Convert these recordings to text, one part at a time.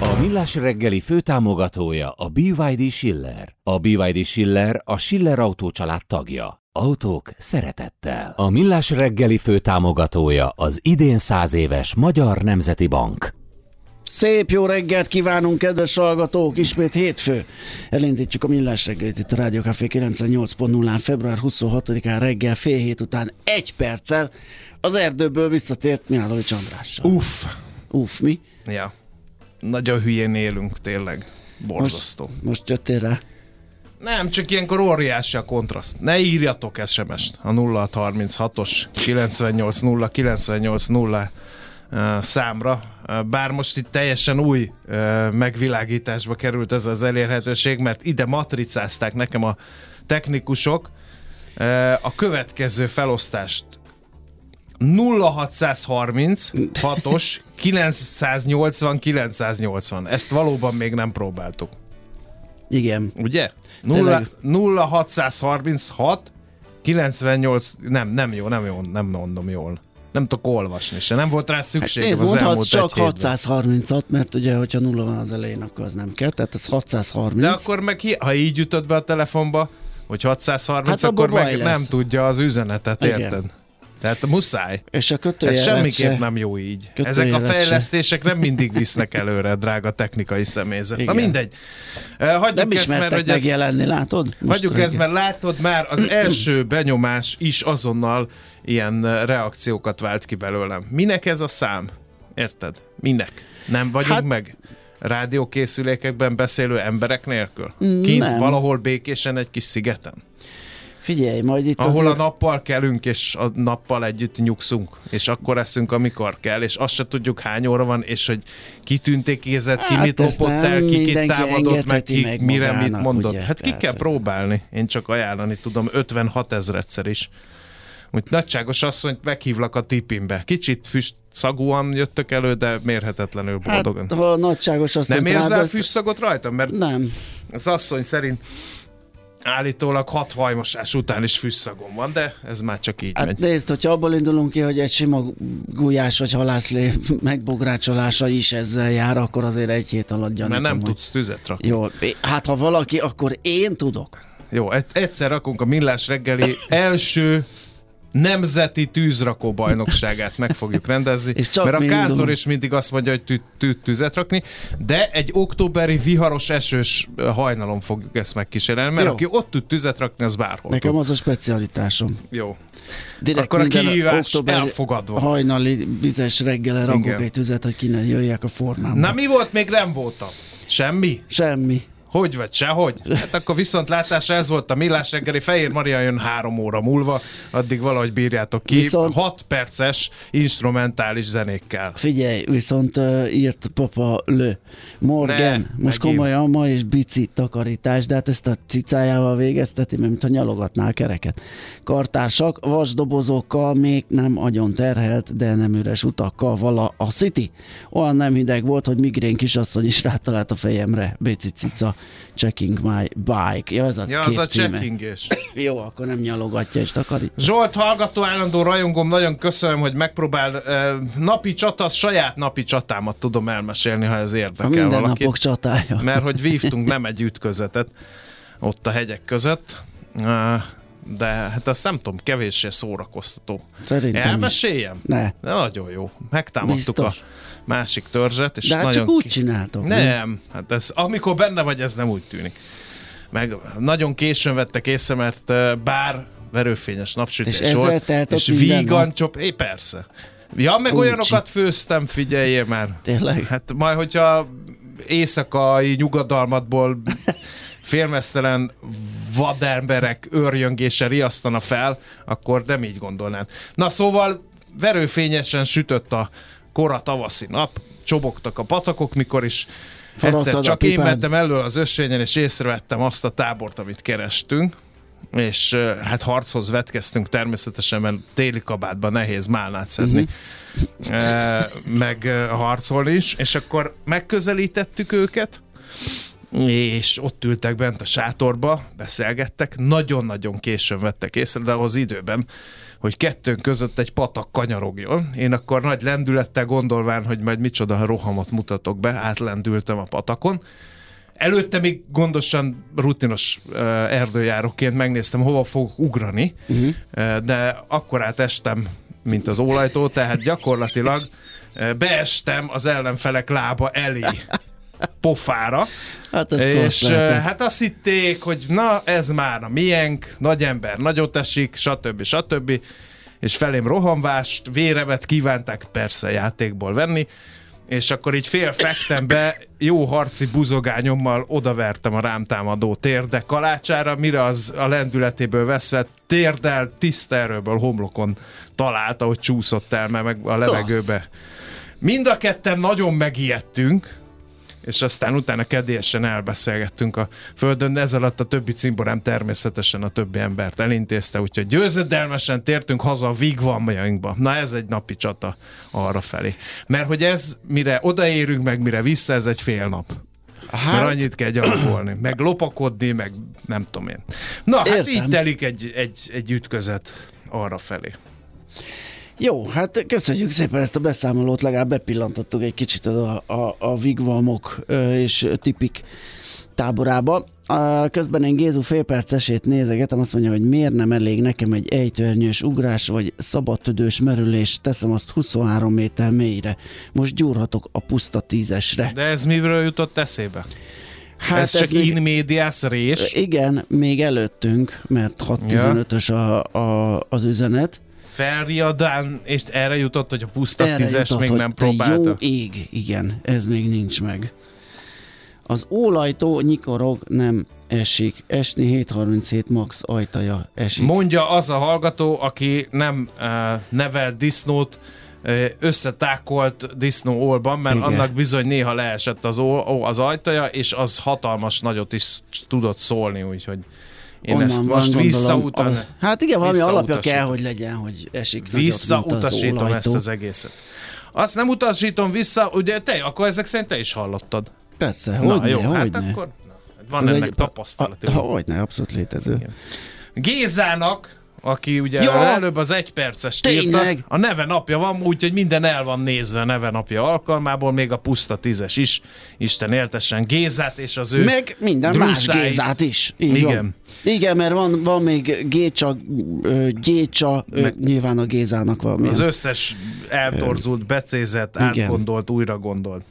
A Millás reggeli főtámogatója a BYD Schiller. A BYD Schiller a Schiller Autó család tagja. Autók szeretettel. A Millás reggeli főtámogatója az idén száz éves Magyar Nemzeti Bank. Szép jó reggelt kívánunk, kedves hallgatók! Ismét hétfő. Elindítjuk a millás reggelit itt a Rádió Café 98.0-án, február 26-án reggel fél hét után egy perccel az erdőből visszatért Mihálovics Andrással. Uff. Uff, mi? Ja. Nagyon hülyén élünk, tényleg. Borzasztó. Most, most jöttél rá? Nem, csak ilyenkor óriási a kontraszt. Ne írjatok SMS-t a 0636-os 980 980 uh, számra. Bár most itt teljesen új megvilágításba került ez az elérhetőség, mert ide matricázták nekem a technikusok a következő felosztást 0630 6-os 980 980. Ezt valóban még nem próbáltuk. Igen. Ugye? Tényleg. 0, 0636 98 nem, nem jó, nem jó, nem mondom jól. Nem tudok olvasni se. Nem volt rá szükségem Nézd, az elmúlt csak egy hétben. 630-at, mert ugye, hogyha nulla van az elején, akkor az nem kell, tehát ez 630. De akkor meg, ha így ütött be a telefonba, hogy 630, Hát hát akkor meg baj nem lesz. tudja az üzenetet, Igen. érted? Tehát muszáj. És a Ez kötőjelet semmiképp se. nem jó így. Ezek a se. fejlesztések nem mindig visznek előre, drága technikai személyzet. Igen. Na mindegy. Hagyjuk Nem ezt, mert hogy ez, megjelenni, látod? Most hagyjuk ezt, mert látod már az első benyomás is azonnal ilyen reakciókat vált ki belőlem. Minek ez a szám? Érted? Minek? Nem vagyunk Hát- hát, meg rádiókészülékekben beszélő emberek nélkül? Kint Nem. valahol békésen egy kis szigeten? Figyelj, majd itt Ahol azért... a nappal kelünk, és a nappal együtt nyugszunk, és akkor eszünk, amikor kell, és azt se tudjuk hány óra van, és hogy ki tüntékézett, ki Hát mit lopott el, ki kit támadott, meg ki meg mire magának, mit mondott. ugye? Hát ki Tehát- kell próbálni, én csak ajánlani tudom 56 ezredszer is. Úgy nagyságos asszonyt meghívlak a tipimbe. Kicsit füst szagúan jöttök elő, de mérhetetlenül Hát, boldogan. ha nagyságos azt nem érzel rád, füstszagot rajtam? Mert Nem. az asszony szerint állítólag hat hajmosás után is füsszagom van, de ez már csak így Hát megy. nézd, hogyha abból indulunk ki, hogy egy sima gulyás vagy halászlé megbográcsolása is ezzel jár, akkor azért egy hét alatt Mert gyanítom, nem hogy... tudsz tüzet rakni. Jó, hát ha valaki, akkor én tudok. Jó, egy- egyszer rakunk a Millás reggeli első nemzeti tűzrakó bajnokságát meg fogjuk rendezni, És csak mert a Kántor is mindig azt mondja, hogy tű, tű, tűzet rakni, de egy októberi viharos esős hajnalon fogjuk ezt megkísérelni, mert Jó. aki ott tud tüzet rakni, az bárhol Nekem tud. az a specialitásom. Jó. Direkt Akkor a kihívás elfogadva. Hajnali vizes reggel rakok egy tüzet, hogy ki ne jöjjek a formámba. Na mi volt, még nem voltam? Semmi? Semmi. Hogy vagy sehogy? Hát akkor viszont látásra ez volt a Millás reggeli. Fehér Maria jön három óra múlva, addig valahogy bírjátok ki. Viszont- 6 perces instrumentális zenékkel. Figyelj, viszont uh, írt papa Lő. Morgan, Ne, most megint. komolyan ma is bici takarítás, de hát ezt a cicájával végezteti, mert mintha nyalogatná a kereket. Kartársak, vasdobozokkal, még nem agyon terhelt, de nem üres utakkal vala a City. Olyan nem hideg volt, hogy migrén kisasszony is rátalált a fejemre, Béci cica Checking My Bike. Ja, ez az Ja, az a címe. checkingés. Jó, akkor nem nyalogatja és takarít. Zsolt, hallgató állandó rajongom, nagyon köszönöm, hogy megpróbál eh, napi csata, saját napi csatámat tudom elmesélni, ha ez A érdekel mindennapok valakit. csatája. Mert hogy vívtunk nem egy ütközetet ott a hegyek között, eh, de hát azt nem tudom, kevéssé szórakoztató. Szerintem is. Elmeséljem? Ne. De nagyon jó. Megtámadtuk Biztos. a másik törzset, és De hát nagyon csak úgy ki- csináltok. nem, hát ez, amikor benne vagy, ez nem úgy tűnik. Meg nagyon későn vettek észre, mert bár verőfényes napsütés És volt, és vígan csop, é, persze. Ja, meg Úgy olyanokat főztem, figyeljél már. Tényleg? Hát majd, hogyha éjszakai nyugodalmatból félmeztelen vademberek őrjöngése riasztana fel, akkor nem így gondolnád. Na szóval verőfényesen sütött a kora tavaszi nap, csobogtak a patakok, mikor is Faragtad egyszer csak én mentem elől az ösvényen, és észrevettem azt a tábort, amit kerestünk, és hát harchoz vetkeztünk természetesen, mert téli kabátban nehéz málnát szedni, uh-huh. meg ö, harcolni is, és akkor megközelítettük őket, és ott ültek bent a sátorba, beszélgettek, nagyon-nagyon későn vettek észre, de ahhoz időben, hogy kettőnk között egy patak kanyarogjon. Én akkor nagy lendülettel gondolván, hogy majd micsoda rohamot mutatok be, átlendültem a patakon. Előtte még gondosan rutinos uh, erdőjáróként megnéztem, hova fogok ugrani, uh-huh. uh, de akkor átestem, mint az ólajtó, tehát gyakorlatilag uh, beestem az ellenfelek lába elé pofára, Hát ez és hát azt hitték, hogy na ez már a miénk, nagy ember nagyot esik, stb. stb. És felém rohanvást, véremet kívánták persze játékból venni, és akkor így fél fektem be, jó harci buzogányommal odavertem a rám támadó térde kalácsára, mire az a lendületéből veszve térdel, tiszta erőből homlokon találta, hogy csúszott el, mert meg a levegőbe. Mind a ketten nagyon megijedtünk, és aztán utána kedélyesen elbeszélgettünk a földön, de ez alatt a többi cimborám természetesen a többi embert elintézte, úgyhogy győzedelmesen tértünk haza a vigvamjainkba. Na ez egy napi csata arra felé. Mert hogy ez, mire odaérünk, meg mire vissza, ez egy fél nap. Hát... Mert annyit kell gyalogolni, meg lopakodni, meg nem tudom én. Na, hát Értem. így telik egy, egy, egy ütközet arra felé. Jó, hát köszönjük szépen ezt a beszámolót, legalább bepillantottuk egy kicsit a, a, a vigvalmok és tipik táborába. A, közben én Gézu fél perc esét nézegetem, azt mondja, hogy miért nem elég nekem egy ejtőernyős ugrás, vagy szabadtüdős merülés, teszem azt 23 méter mélyre. Most gyúrhatok a puszta tízesre. De ez miről jutott eszébe? Hát ez, csak még- in medias rés. Igen, még előttünk, mert 6.15-ös a, a, az üzenet. Felriadán, és erre jutott, hogy a puszta Erre tízes jutott, még nem próbálta. Jó ég, igen, ez még nincs meg. Az ólajtó nyikorog, nem esik. Esni 7.37 max ajtaja esik. Mondja az a hallgató, aki nem uh, nevel disznót uh, összetákolt disznó ólban, mert. Igen. annak bizony néha leesett az, ó, ó, az ajtaja, és az hatalmas nagyot is tudott szólni, úgyhogy én Onnan ezt most visszautan, a- Hát igen, valami alapja kell, hogy legyen, hogy esik visszautasítom ezt az egészet. Azt nem utasítom vissza, ugye te, akkor ezek szerint te is hallottad. Persze, Na hogyne, jó, hát hogyne. akkor na, van Ez ennek egy- a- Hogyne, abszolút létező. Igen. Gézának, aki ugye Ja! előbb az egy perces írta, a neve napja van, úgyhogy minden el van nézve a neve napja alkalmából, még a puszta tízes is. Isten éltessen Gézát és az ő Meg minden más drúzáit. Gézát is. Így Igen. Van. Igen, mert van, van még Gécsa, Gécsa, Meg- nyilván a Gézának van. Az összes eltorzult, becézett, Igen. átgondolt, újra gondolt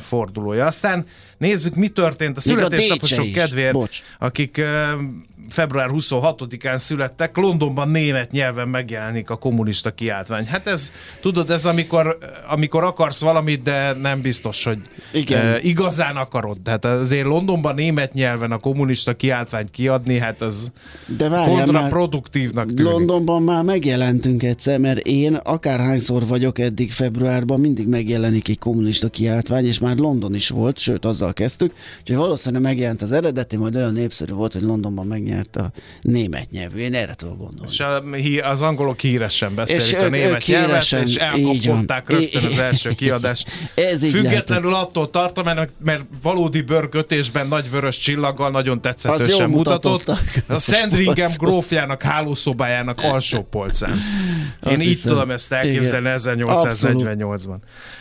fordulója. Aztán nézzük, mi történt a születésnaposok kedvéért, Bocs. akik február 26-án születtek, Londonban német nyelven megjelenik a kommunista kiáltvány. Hát ez, tudod, ez amikor, amikor akarsz valamit, de nem biztos, hogy Igen. uh, igazán akarod. Tehát azért Londonban német nyelven a kommunista kiáltványt kiadni, hát az De várjál kontraproduktívnak tűnik. Londonban már megjelentünk egyszer, mert én akárhányszor vagyok eddig februárban, mindig megjelenik egy kommunista kiáltvány, és már London is volt, sőt azzal kezdtük, úgyhogy valószínűleg megjelent az eredeti, majd olyan népszerű volt, hogy Londonban megjelent helyett a német nyelvű. Én erre tudok gondolni. És a, az angolok híresen beszélik És a ők- német ők nyelvet, híresen, és elkapották rögtön az első kiadást. Ez így Függetlenül attól tartom, mert, mert valódi bőrkötésben nagy vörös csillaggal nagyon tetszetősen mutatott. A Sandringham grófjának hálószobájának alsó polcán. Én Azt így hiszem. tudom ezt elképzelni Igen. 1848-ban.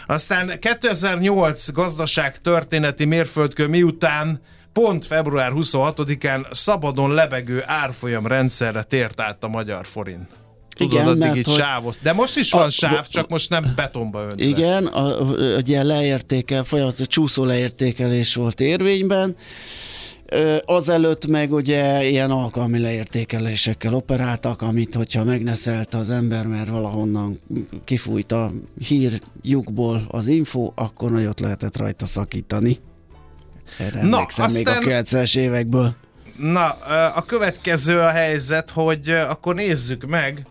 Aztán 2008 gazdaság történeti mérföldkő miután pont február 26-án szabadon lebegő árfolyam rendszerre tért át a magyar forint. Tudod, Igen, addig mert így hogy- sávoz. De most is van A- sáv, csak most nem betonba öntve. Igen, a, a, ugye leértékel, folyamatos csúszó leértékelés volt érvényben, Azelőtt meg ugye ilyen alkalmi leértékelésekkel operáltak, amit hogyha megneszelte az ember, mert valahonnan kifújt a hír lyukból az info, akkor nagyot lehetett rajta szakítani. Erre Na, emlékszem még a aztán- 90-es évekből. Na, a következő a helyzet, hogy akkor nézzük meg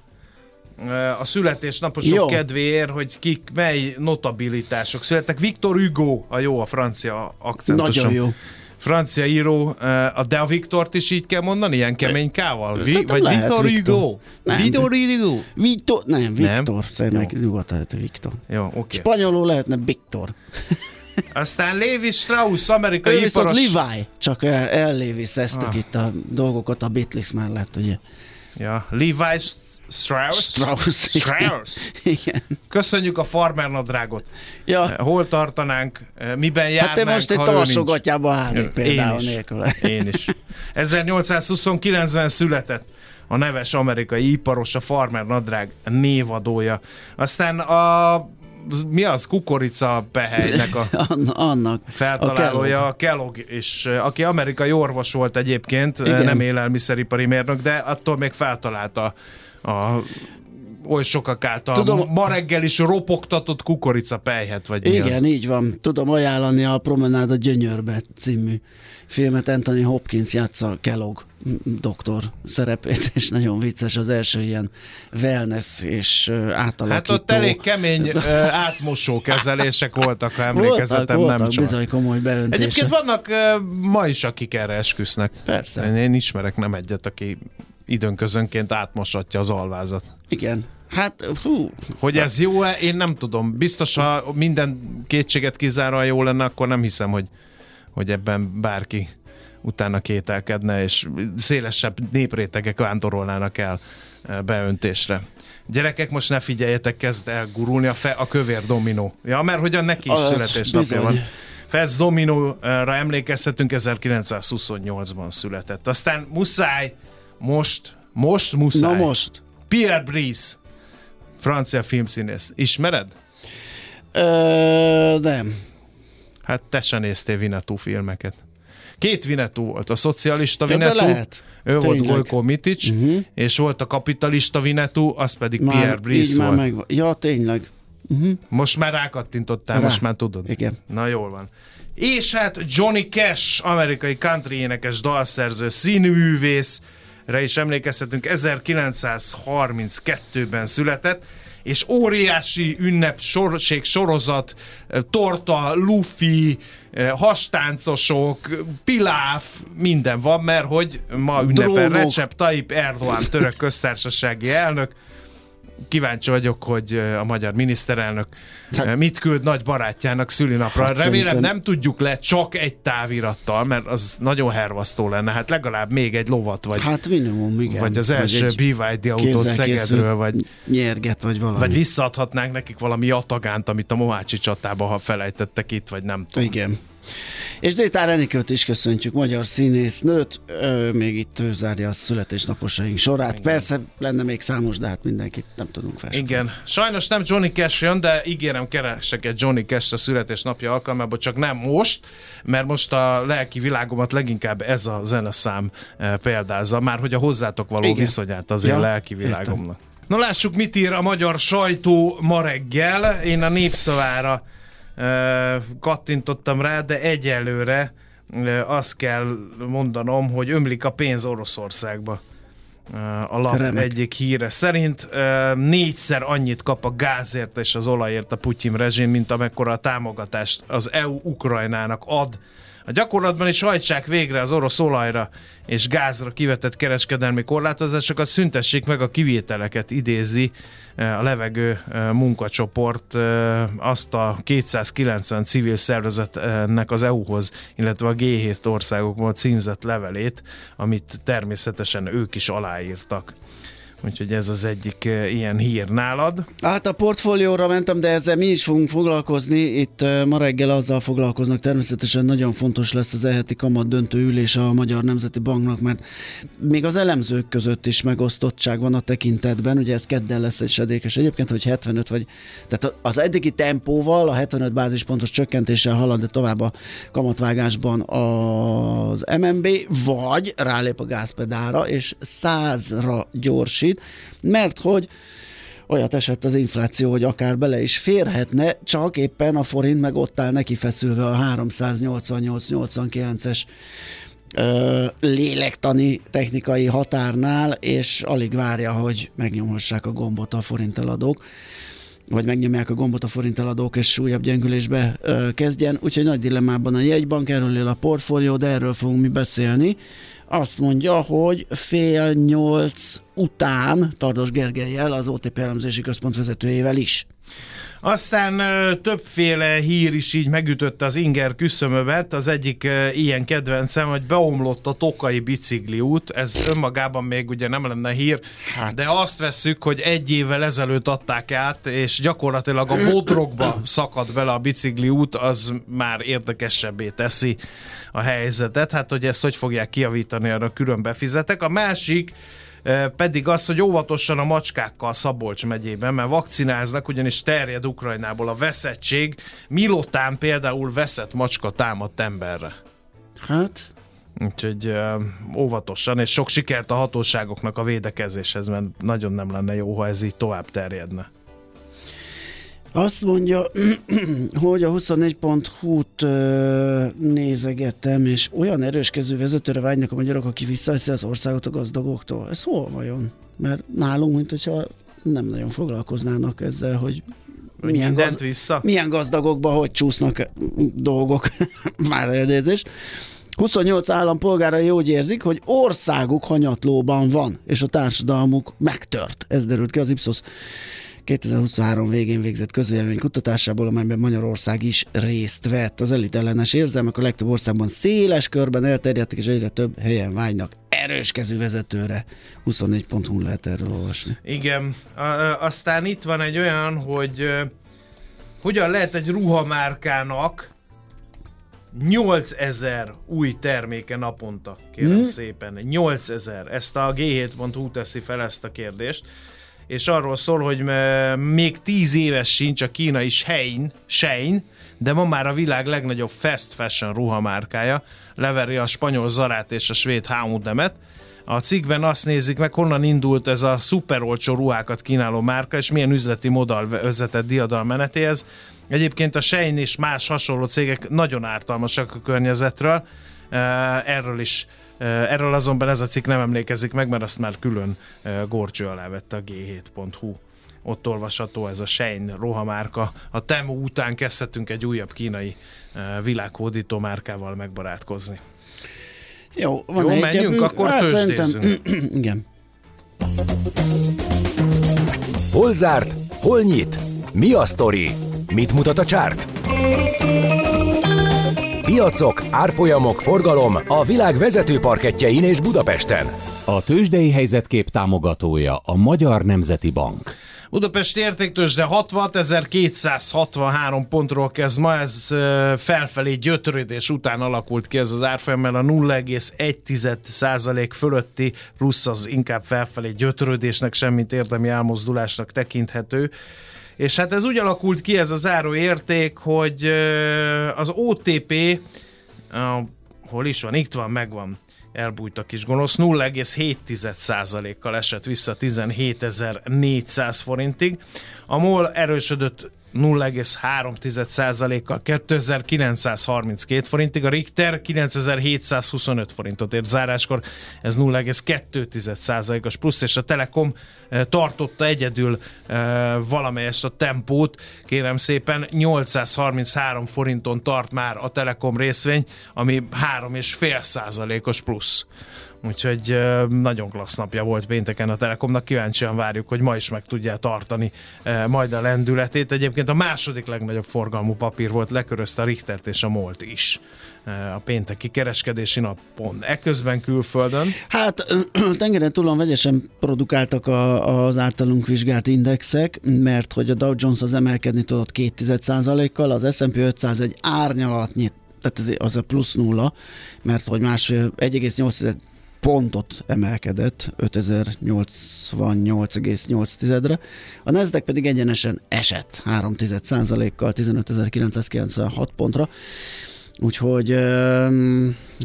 a születésnaposok Jó. kedvéért, hogy kik, mely notabilitások születtek. Viktor Hugo, a jó a francia akcentusom. Nagyon jó. Francia író, de a Viktort is így kell mondani, ilyen kemény kával? Vi, vagy Viktor. Hugo? Viktor Hugo? Viktor, nem, Viktor, szerintem nyugodtan lehet, Viktor. Jó, oké. Okay. Spanyolul lehetne Viktor. Aztán Lévi Strauss, Ő amerikai viszont iparos... Levi, csak el- elléviszeztük Ah. itt a dolgokat a Beatles mellett, ugye. Ja, Levi Strauss. Strauss. Strauss. Igen. Köszönjük a farmer nadrágot. Ja, Hol tartanánk, miben járnánk, hát te most egy ő tasogatjába állnék Én például is. nélküle. Én is. 1829-ben született a neves amerikai iparos, a farmer nadrág névadója. Aztán a mi az kukorica pehelynek a Anna- Annak. feltalálója, a Kellogg is, aki amerikai orvos volt egyébként, Igen. nem élelmiszeripari mérnök, de attól még feltalálta a oly sokak által Tudom- ma reggel is ropogtatott kukorica pejhet, vagy mi Igen, az? így van. Tudom ajánlani a Promenád a Gyönyörbe című filmet. Anthony Hopkins játsza Kellogg doktor szerepét, és nagyon vicces az első ilyen wellness és átalakító. Hát ott elég kemény átmosó kezelések voltak, ha emlékezetem voltak, nem csak. bizony komoly beöntések. Egyébként vannak ma is, akik erre esküsznek. Persze. Én, én ismerek nem egyet, aki időnközönként átmosatja az alvázat. Igen. Hát, hú, Hogy ez jó-e, én nem tudom. Biztos, ha minden kétséget kizáróan jó lenne, akkor nem hiszem, hogy, hogy ebben bárki utána kételkedne, és szélesebb néprétegek vándorolnának el eh, beöntésre. Gyerekek, most ne figyeljetek, kezd el gurulni a, fe, a kövér dominó. Ja, mert hogyan neki is születésnapja van. Fez Dominóra emlékezhetünk, 1928-ban született. Aztán muszáj, most, most muszáj. na most. Pierre Brice, francia filmszínész. Ismered? Ö, nem. Hát te se néztél Vinetú filmeket. Két Vinetú volt. A szocialista Ja, Vinetú, lehet. ő volt Tényleg. Gojko Mitic, uh-huh. és volt a kapitalista Vinetú, az pedig Pierre Már, Brice így már volt. meg, ja, tényleg. Most már rákattintottál, Rá. most már tudod. Igen. Na jól van. És hát Johnny Cash, amerikai country énekes, dalszerző, színművész, re is emlékezhetünk, 1932-ben született, és óriási ünnep sorség sorozat, eh, torta, lufi, eh, hastáncosok, piláf, minden van, mert hogy ma ünnepel Drónok. Recep Tayyip Erdoğan török köztársasági elnök, kíváncsi vagyok, hogy a magyar miniszterelnök hát, mit küld nagy barátjának szülinapra. Hát Remélem szerintem- nem tudjuk le csak egy távirattal, mert az nagyon hervasztó lenne. Hát legalább még egy lovat, vagy, Hát minimum, igen. vagy az első egy BYD autót Szegedről, vagy, Nyerget, vagy valami. vagy visszaadhatnánk nekik valami jatagánt, amit a Mohácsi csatába, ha felejtettek itt, vagy nem tudom. Igen. És Détár Enikőt is köszöntjük, magyar színésznőt, ő még itt ő zárja a születésnaposaink sorát. Igen. Persze lenne még számos, de hát mindenkit nem tudunk festeni. Igen. Sajnos nem Johnny Cash jön, de ígérem keresek egy Johnny Cash a születésnapja alkalmából, csak nem most, mert most a lelki világomat leginkább ez a zeneszám eh, példázza, már hogy a hozzátok való Igen. Viszonyát az én Ja, lelki világomnak. Na lássuk, mit ír a magyar sajtó ma reggel. Én a népszavára kattintottam rá, de egyelőre azt kell mondanom, hogy ömlik a pénz Oroszországba. A lap Remek. egyik híre szerint négyszer annyit kap a gázért és az olajért a Putyin rezsim, mint amekkora a támogatást az EU Ukrajnának ad A gyakorlatban is hajtsák végre az orosz olajra és gázra kivetett kereskedelmi korlátozásokat, szüntessék meg a kivételeket, idézi a levegő munkacsoport azt a 290 civil szervezetnek az EU-hoz, illetve a G7 országokból címzett levelét, amit természetesen ők is aláírtak. Úgyhogy ez az egyik uh, ilyen hír nálad. Hát a portfólióra mentem, de ezzel mi is fogunk foglalkozni. Itt uh, ma reggel azzal foglalkoznak. Természetesen nagyon fontos lesz az eheti kamat döntő ülés a Magyar Nemzeti Banknak, mert még az elemzők között is megosztottság van a tekintetben. Ugye ez kedden lesz egy sedékes. Egyébként, hogy 75 vagy, tehát az eddigi tempóval, a 75 bázispontos csökkentéssel halad de tovább a kamatvágásban az MNB, vagy rálép a gázpedára, és százra gyorsít kicsit, mert hogy olyat esett az infláció, hogy akár bele is férhetne, csak éppen a forint meg ott áll neki feszülve a 388-89-es lélektani technikai határnál, és alig várja, hogy megnyomhassák a gombot a forint eladók vagy megnyomják a gombot a forint eladók, és újabb gyengülésbe ö, kezdjen. Úgyhogy nagy dilemmában a jegybank, erről él a portfólió, de erről fogunk mi beszélni azt mondja, hogy fél nyolc után Tardos Gergelyel, az OTP elemzési központ vezetőjével is. Aztán többféle hír is így megütötte az inger küszömövet. Az egyik ilyen kedvencem, hogy beomlott a Tokai bicikliút. Ez önmagában még ugye nem lenne hír, hát. de azt vesszük, hogy egy évvel ezelőtt adták át, és gyakorlatilag a bodrogba szakadt bele a bicikliút, az már érdekesebbé teszi a helyzetet. Hát, hogy ezt hogy fogják kiavítani, arra külön befizetek. A másik, pedig az, hogy óvatosan a macskákkal Szabolcs megyében, mert vakcináznak, ugyanis terjed Ukrajnából a veszettség. Milotán például veszett macska támadt emberre. Hát, Úgyhogy óvatosan, és sok sikert a hatóságoknak a védekezéshez, mert nagyon nem lenne jó, ha ez így tovább terjedne. Azt mondja, hogy a 24.hu-t nézegettem, és olyan erőskező vezetőre vágynak a magyarok, aki visszaveszi az országot a gazdagoktól. Ez hol vajon? Mert nálunk, mint hogyha nem nagyon foglalkoznának ezzel, hogy milyen, gaz, vissza. milyen gazdagokba hogy csúsznak dolgok. Már elnézés. 28 állampolgárai úgy érzik, hogy országuk hanyatlóban van, és a társadalmuk megtört. Ez derült ki az Ipsos 2023 végén végzett közvélemény kutatásából, amelyben Magyarország is részt vett. Az elit ellenes érzelmek a legtöbb országban széles körben elterjedtek, és egyre több helyen vágynak erőskező vezetőre. 24.hu lehet erről olvasni. Igen, aztán itt van egy olyan, hogy hogyan lehet egy ruhamárkának 8000 új terméke naponta, kérem hmm. szépen. 8000. Ezt a G7.hu teszi fel ezt a kérdést és arról szól, hogy még tíz éves sincs a kínai Shein, Shein, de ma már a világ legnagyobb fast fashion ruhamárkája, leveri a spanyol Zarát és a svéd H&M-et. A cikkben azt nézik meg, honnan indult ez a szuperolcsó ruhákat kínáló márka, és milyen üzleti modell vezetett diadal menetéhez. Egyébként a Shein és más hasonló cégek nagyon ártalmasak a környezetről, erről is Erről azonban ez a cikk nem emlékezik meg, mert azt már külön gorcső alá vette a g7.hu ott olvasható ez a Shein rohamárka. A Temu után kezdhetünk egy újabb kínai világhódító márkával megbarátkozni. Jó, van Jó, menjünk, akkor hát, tőzsdézzünk. Igen. Hol zárt? Hol nyit? Mi a sztori? Mit mutat a csárt? Piacok, árfolyamok, forgalom a világ vezető parketjein és Budapesten. A tőzsdei helyzetkép támogatója a Magyar Nemzeti Bank. Budapest értéktősde 66.263 pontról kezd ma, ez felfelé gyötrődés után alakult ki ez az árfolyam, mert a 0,1% fölötti plusz az inkább felfelé gyötrődésnek, semmit érdemi elmozdulásnak tekinthető. És hát ez úgy alakult ki ez a záró érték, hogy az OTP, hol is van, itt van, megvan, elbújt a kis gonosz, 0,7%-kal esett vissza 17.400 forintig. A MOL erősödött 0,3%-kal 2932 forintig, a Richter 9725 forintot ért záráskor, ez 0,2%-os plusz, és a Telekom eh, tartotta egyedül eh, valamelyest a tempót, kérem szépen 833 forinton tart már a Telekom részvény, ami 3,5%-os plusz. Úgyhogy ö, nagyon klassz napja volt pénteken a Telekomnak, kíváncsian várjuk, hogy ma is meg tudja tartani majd a lendületét. Egyébként a második legnagyobb forgalmú papír volt, lekörözte a Richtert és a Molt is a pénteki kereskedési napon. Eközben külföldön Hát tengeren túlon vegyesen produkáltak a, az általunk vizsgált indexek, mert hogy a Dow Jones az emelkedni tudott 2% kal az S&P 500 egy árnyalatnyit, tehát ez az a plusz nulla, mert hogy másfél 1,8 pontot emelkedett 5088,8-re, a Nasdaq pedig egyenesen esett 3 kal 15.996 pontra, Úgyhogy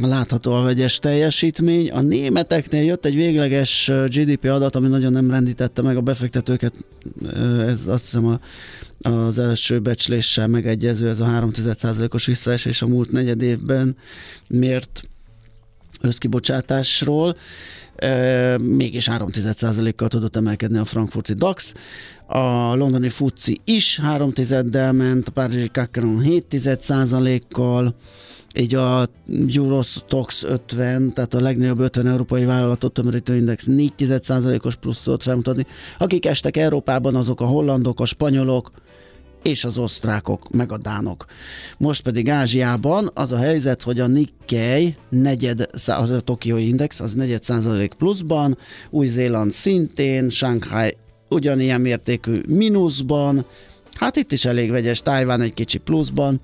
látható a vegyes teljesítmény. A németeknél jött egy végleges GDP adat, ami nagyon nem rendítette meg a befektetőket. Ez azt hiszem a, az első becsléssel megegyező, ez a 3,1%-os visszaesés a múlt negyed évben. Miért összkibocsátásról? E, mégis 3,1%-kal tudott emelkedni a frankfurti DAX. A londoni FUCI is 3 del ment, a párizsi Kakaron 7 kal így a Eurostox 50, tehát a legnagyobb 50 európai vállalatot tömörítő index 4% os plusz tudott felmutatni. Akik estek Európában, azok a hollandok, a spanyolok, és az osztrákok, meg a dánok. Most pedig Ázsiában az a helyzet, hogy a Nikkei negyed, az a Tokiói Index, az negyed százalék pluszban, Új-Zéland szintén, Shanghai ugyanilyen mértékű mínuszban, hát itt is elég vegyes, Tájván egy kicsi pluszban,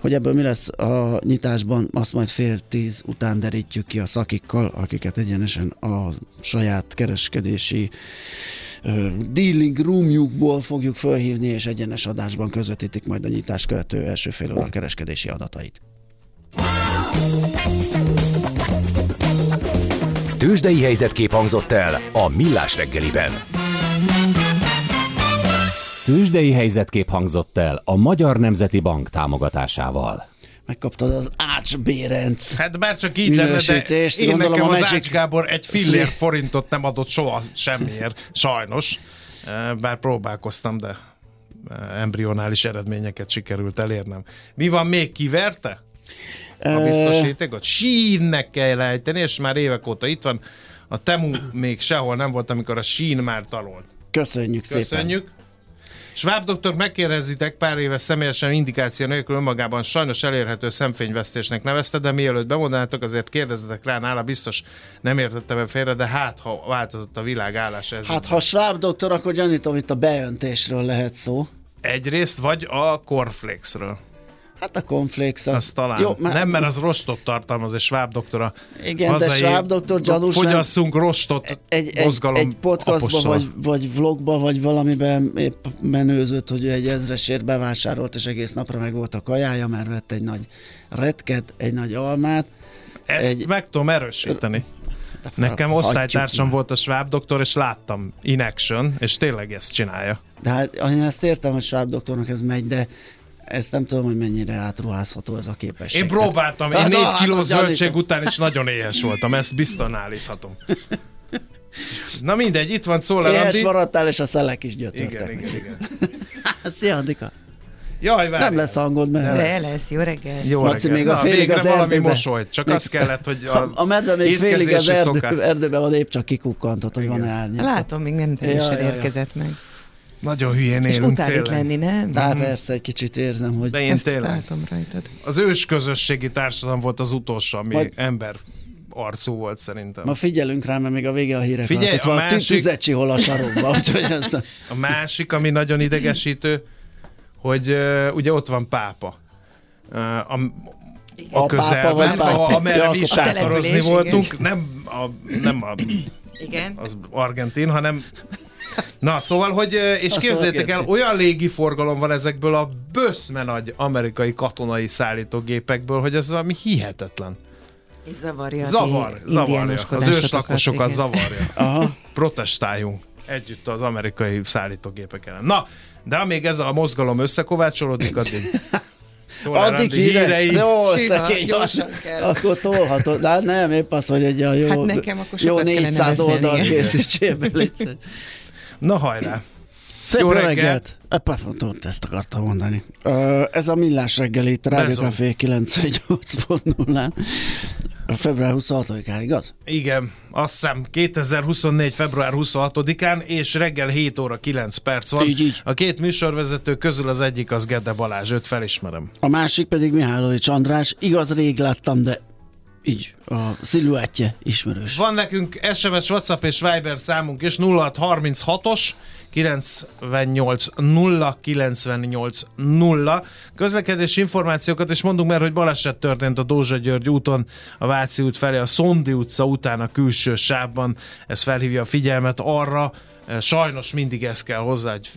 hogy ebből mi lesz a nyitásban, azt majd fél tíz után derítjük ki a szakikkal, akiket egyenesen a saját kereskedési dealing roomjukból fogjuk felhívni, és egyenes adásban közvetítik majd a nyitás követő első fél óra kereskedési adatait. Tőzsdei helyzetkép hangzott el a Millás reggeliben. Tőzsdei helyzetkép hangzott el a Magyar Nemzeti Bank támogatásával. Megkaptad az Ács Bérenc. Hát bár csak így lenne, de én gondolom nekem a az Magic- Ács Gábor egy fillér forintot nem adott soha semmiért, sajnos. Eh, Bár próbálkoztam, de eh, embrionális eredményeket sikerült elérnem. Mi van még, kiverte? A biztosítékot? Sínnek kell ejteni, és már évek óta itt van. A Temu még sehol nem volt, amikor a sín már tarolt. Köszönjük, szépen. Köszönjük. Schwab doktor megkérdezitek, pár éve személyesen indikáció nélkül önmagában sajnos elérhető szemfényvesztésnek nevezte, de mielőtt bemondanátok, azért kérdezzetek rá nála, biztos nem értettem el félre, de hát ha változott a világ állása ez. Hát ha Schwab doktor, akkor gyanítom, itt a beöntésről lehet szó. Egyrészt, vagy a cornflakesről. Hát a konflex az... Az talán. Jó, már- nem, mert az rostot tartalmaz, és Schwab doktora. Igen, de Schwab doktor gyanús, nem- Fogyasszunk rostot egy, egy, mozgalom egy podcastba, vagy, vagy vlogba, vagy valamiben épp menőzött, hogy ő egy ezresért bevásárolt, és egész napra meg volt a kajája, mert vett egy nagy retket, egy nagy almát. Ezt egy- meg tudom erősíteni. Nekem osztálytársam volt a Schwab doktor, és láttam in action, és tényleg ezt csinálja. De hát én ezt értem, hogy Schwab doktornak ez megy, de ezt nem tudom, hogy mennyire átruházható ez a képesség. Én próbáltam, én négy hát, kiló zöldség után is nagyon éhes voltam, ezt biztosan állíthatom. Na mindegy, itt van Szóla Éhes Randi. maradtál, és a szelek is gyötörtek. Igen, igen, igen. Szia, Andika. Jaj, várjál. Nem lesz hangod, mert... De lesz, jó reggel. Jó Laci, reggelt. még a Na, félig végre az valami erdőbe. mosolyt, csak az kellett, hogy a, A, a medve még félig az erdő, erdőben van, épp csak kikukkantott, hogy van árnyék. Látom, még nem teljesen Ja, ja, ja. érkezett meg. Nagyon hülyén És élünk utál itt tényleg. lenni, nem? Tá, persze, egy kicsit érzem, hogy De én Ezt tényleg. rajtad. Az ős közösségi társadalom volt az utolsó, ami Majd- ember arcú volt szerintem. ma figyelünk rá, mert még a vége a hírek Figyelj, alatt. Ott a van másik- tüzecsi hol a sarokba, úgyhogy ez... A másik, ami nagyon idegesítő, hogy uh, ugye ott van pápa. Uh, a, a, A pápa közelben, vagy pápa? a, amerre mi A sátorozni voltunk, nem a, nem a, Igen. az argentin, hanem Na, szóval, hogy, és képzeljétek el, olyan légi forgalom van ezekből a böszme nagy amerikai katonai szállítógépekből, hogy ez valami hihetetlen. És zavarja Zavar, zavarja. Az őslakosokat igen. zavarja. Aha. Protestáljunk. Együtt az amerikai szállítógépek ellen. Na, de amíg ez a mozgalom összekovácsolódik, addig Szóval Addig hírei. Jó, szekély. gyorsan kell. Akkor tolhatod. De hát nem, épp az, hogy egy jó, Hát nekem akkor jó sokat kellene 400 beszélni, oldal készítsél. Na hajrá! Szép Jó reggelt. reggelt! Epa, pont ezt akartam mondani. Ez a millás reggel itt, Rádió. Café 98.0 Február 26-án, igaz? Igen, azt hiszem 2024. február 26-án, és reggel 7 óra 9 perc van. Így, így. A két műsorvezető közül az egyik az Gede Balázs, őt felismerem. A másik pedig Mihálovics András. Igaz, rég láttam, de így, a sziluettje ismerős. Van nekünk SMS, WhatsApp és Viber számunk is 0636-os 98 0 98 0. Közlekedési információkat is mondunk, mert hogy baleset történt a Dózsa György úton, a Váci út felé, a Szondi utca után a külső sávban. Ez felhívja a figyelmet arra, Sajnos mindig ez kell hozzá, hogy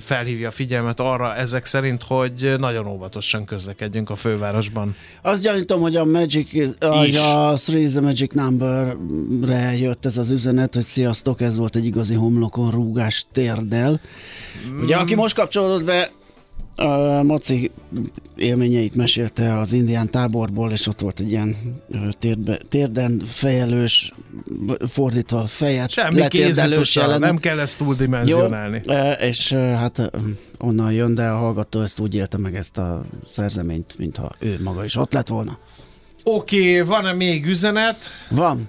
felhívja a figyelmet arra ezek szerint, hogy nagyon óvatosan közlekedjünk a fővárosban. Azt gyanítom, hogy a Magic, Is. a Three is the Magic Number-re jött ez az üzenet, hogy sziasztok, ez volt egy igazi homlokon rúgás térdel. Ugye, aki most kapcsolódott be, a Maci élményeit mesélte az indián táborból, és ott volt egy ilyen ö, térdbe, térden fejelős, fordítva fejet Semmi letérdelős nem kell ezt túldimenzionálni. Jó, és hát onnan jön, de a hallgató ezt úgy élte meg ezt a szerzeményt, mintha ő maga is ott lett volna. Oké, okay, van-e még üzenet? Van.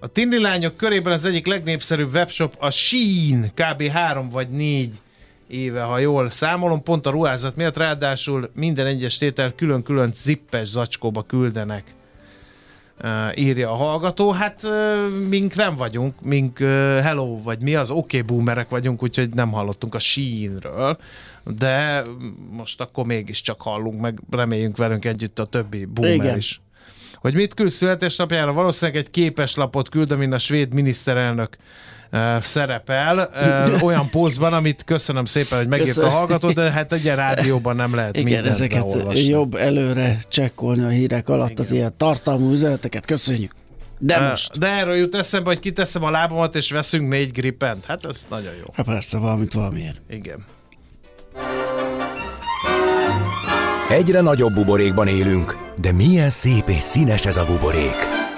A tini lányok körében az egyik legnépszerűbb webshop a Shein, kb. 3 vagy 4 éve, ha jól számolom, pont a ruházat miatt, ráadásul minden egyes tétel külön-külön zippes zacskóba küldenek, uh, írja a hallgató. Hát uh, mink nem vagyunk, mink uh, hello, vagy mi az, oké okay, boomerek vagyunk, úgyhogy nem hallottunk a Sheinről, de most akkor mégiscsak hallunk, meg reméljünk velünk együtt a többi boomer Igen. is. Hogy mit küld születésnapjára? Valószínűleg egy képeslapot küld, amin a svéd miniszterelnök szerepel, olyan pózban, amit köszönöm szépen, hogy megírta a hallgató, de hát egy rádióban nem lehet Igen, mindent ezeket beolvasni. jobb előre csekkolni a hírek alatt Igen. az ilyen tartalmú üzeneteket. Köszönjük. De most. De erről jut eszembe, hogy kiteszem a lábamat, és veszünk négy gripent. Hát ez nagyon jó. Hát persze, valamit valamiért. Igen. Egyre nagyobb buborékban élünk, de milyen szép és színes ez a buborék.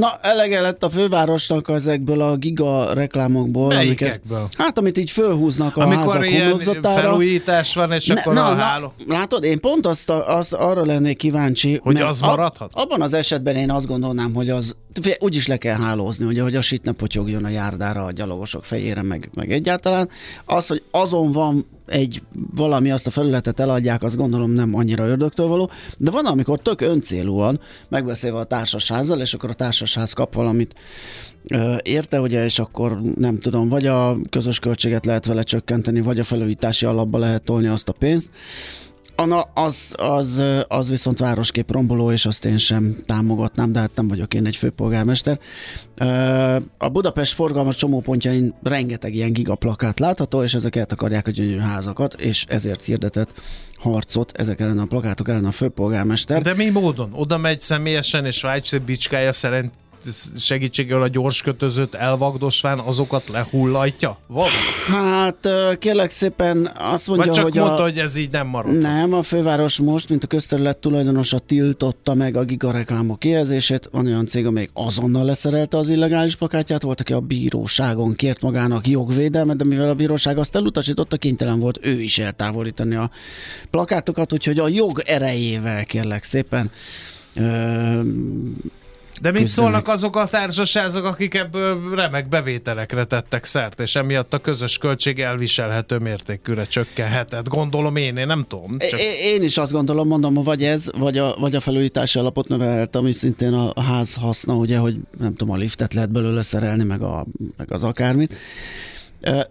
Na, elege lett a fővárosnak ezekből a giga reklámokból. Melyikekből? Amiket, hát, amit így fölhúznak a Amikor házak ilyen felújítás van, és akkor na, a na, háló... látod, én pont azt, azt arra lennék kíváncsi, Hogy az maradhat? A, abban az esetben én azt gondolnám, hogy az figyelj, úgyis le kell hálózni, ugye, hogy a sit ne potyogjon a járdára, a gyalogosok fejére, meg, meg egyáltalán. Az, hogy azon van egy valami, azt a felületet eladják, azt gondolom nem annyira ördögtől való, de van, amikor tök öncélúan megbeszélve a társasházzal, és akkor a társasház kap valamit érte, ugye, és akkor nem tudom, vagy a közös költséget lehet vele csökkenteni, vagy a felújítási alapba lehet tolni azt a pénzt. Ana, az, az, az viszont városkép romboló, és azt én sem támogatnám, de hát nem vagyok én egy főpolgármester. A Budapest forgalmas csomópontjain rengeteg ilyen gigaplakát látható, és ezek eltakarják a gyönyörű házakat, és ezért hirdetett harcot ezek ellen a plakátok ellen a főpolgármester. De mi módon? Oda megy személyesen, és Vájcs bicskája szerint segítségével a gyors kötözőt elvagdosván azokat lehullatja? Valami? Hát kérlek szépen azt mondja, Vagy csak hogy mondta, a... hogy ez így nem marad? Nem, a főváros most, mint a közterület tulajdonosa tiltotta meg a gigareklámok kihelyezését. Van olyan cég, amelyik azonnal leszerelte az illegális plakátját, volt, aki a bíróságon kért magának jogvédelmet, de mivel a bíróság azt elutasította, kénytelen volt ő is eltávolítani a plakátokat, úgyhogy a jog erejével kérlek szépen De mit küzdenek. szólnak azok a társaságok, akik ebből remek bevételekre tettek szert, és emiatt a közös költség elviselhető mértékűre csökkenhetett? Gondolom én, én nem tudom. Csak... É- Én is azt gondolom, mondom, vagy ez, vagy a, vagy a felújítási alapot növelhet, ami szintén a, a ház haszna, ugye, hogy nem tudom, a liftet lehet belőle szerelni, meg, a, meg az akármit.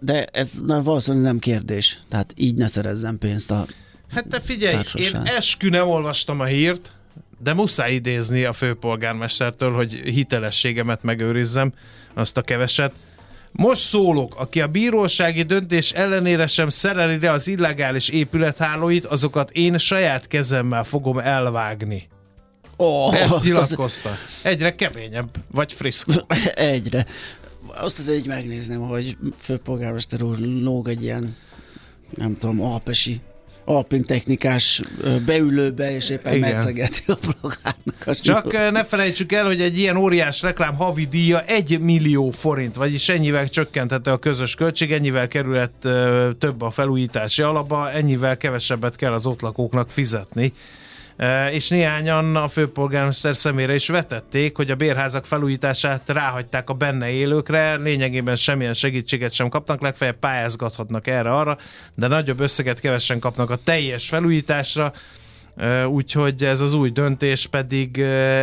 De ez na, valószínűleg nem kérdés. Tehát így ne szerezzem pénzt a... Hát te figyelj, Társaság. én eskü nem olvastam a hírt, de muszáj idézni a főpolgármestertől, hogy hitelességemet megőrizzem, azt a keveset. Most szólok, aki a bírósági döntés ellenére sem szereli le az illegális épülethálóit, azokat én saját kezemmel fogom elvágni. Oh, Ezt nyilatkozta. Egyre keményebb, vagy frisk. Egyre. Azt azért így megnézném, hogy főpolgármester úr lóg egy ilyen, nem tudom, alpesi alpin technikás beülőbe, és éppen Igen. metszegeti a plakátnak a Csak eh, ne felejtsük el, hogy egy ilyen óriás reklám havi díja 1 millió forint, vagyis ennyivel csökkenthető a közös költség, ennyivel kerülhet több a felújítási alapba, ennyivel kevesebbet kell az ott lakóknak fizetni. És néhányan a főpolgármester szemére is vetették, hogy a bérházak felújítását ráhagyták a benne élőkre, lényegében semmilyen segítséget sem kapnak, legfeljebb pályázgathatnak erre-arra, de nagyobb összeget kevesen kapnak a teljes felújításra, Úgyhogy ez az új döntés pedig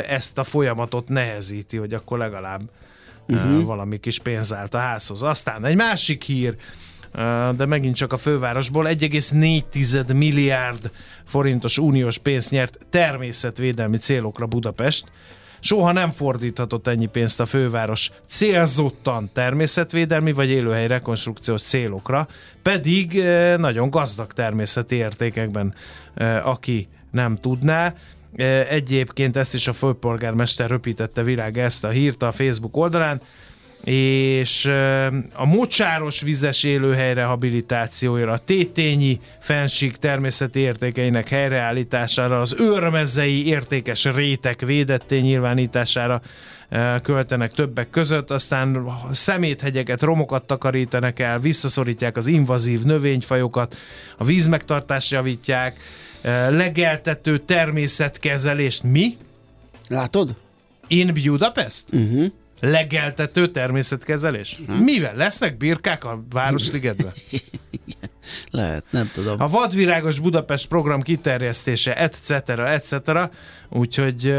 ezt a folyamatot nehezíti, hogy akkor legalább uh-huh. valami kis pénz állt a házhoz. Aztán egy másik hír, de megint csak a fővárosból 1,4 milliárd forintos uniós pénzt nyert természetvédelmi célokra Budapest. Soha nem fordíthatott ennyi pénzt a főváros célzottan természetvédelmi vagy élőhely rekonstrukciós célokra, pedig nagyon gazdag természeti értékekben, aki nem tudná. Egyébként ezt is a főpolgármester röpítette világ ezt a hírt a Facebook oldalán, és a mocsáros vizes élőhely rehabilitációjára, a tétényi fensík természeti értékeinek helyreállítására, az őrmezei értékes rétek védetté nyilvánítására költenek többek között, aztán szeméthegyeket, romokat takarítanak el, visszaszorítják az invazív növényfajokat, a vízmegtartást javítják, legeltető természetkezelést. Mi? Látod? In Budapest? Uh-huh. Legeltető természetkezelés? Mivel? Lesznek birkák a Városligetben? Lehet, nem tudom. A vadvirágos Budapest program kiterjesztése, etc. etc. Úgyhogy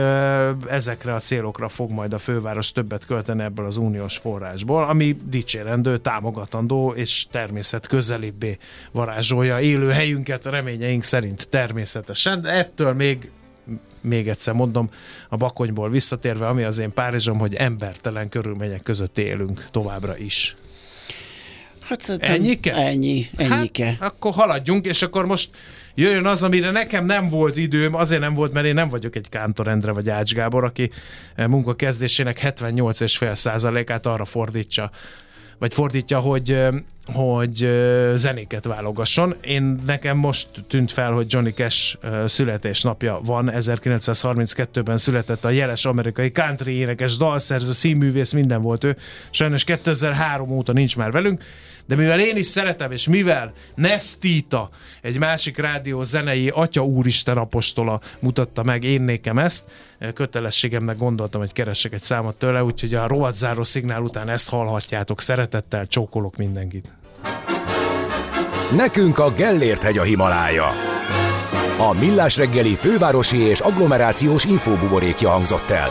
ezekre a célokra fog majd a főváros többet költeni ebből az uniós forrásból, ami dicsérendő, támogatandó és természet közelibbé varázsolja élő helyünket reményeink szerint természetesen. Ettől még még egyszer mondom, a Bakonyból visszatérve, ami az én Párizsom, hogy embertelen körülmények között élünk továbbra is. Hát szerintem Ennyike? Ennyi, ennyike. Hát, akkor haladjunk, és akkor most jöjjön az, amire nekem nem volt időm, azért nem volt, mert én nem vagyok egy Kántor Endre vagy Ács Gábor, aki eh, munka kezdésének 78,5%-át arra fordítsa, vagy fordítja, hogy, eh, hogy zenéket válogasson. Én nekem most tűnt fel, hogy Johnny Cash születésnapja van. 1932-ben született a jeles amerikai country énekes, dalszerző, színművész, minden volt ő. Sajnos 2003 óta nincs már velünk, de mivel én is szeretem, és mivel Nestita, egy másik rádió zenei Atya Úristen apostola mutatta meg én nékem ezt, kötelességemnek gondoltam, hogy keressek egy számot tőle, úgyhogy a rovatzáró szignál után ezt hallhatjátok. Szeretettel csókolok mindenkit. Nekünk a Gellért hegy a Himalája. A Millás reggeli fővárosi és agglomerációs infóbuborékja hangzott el.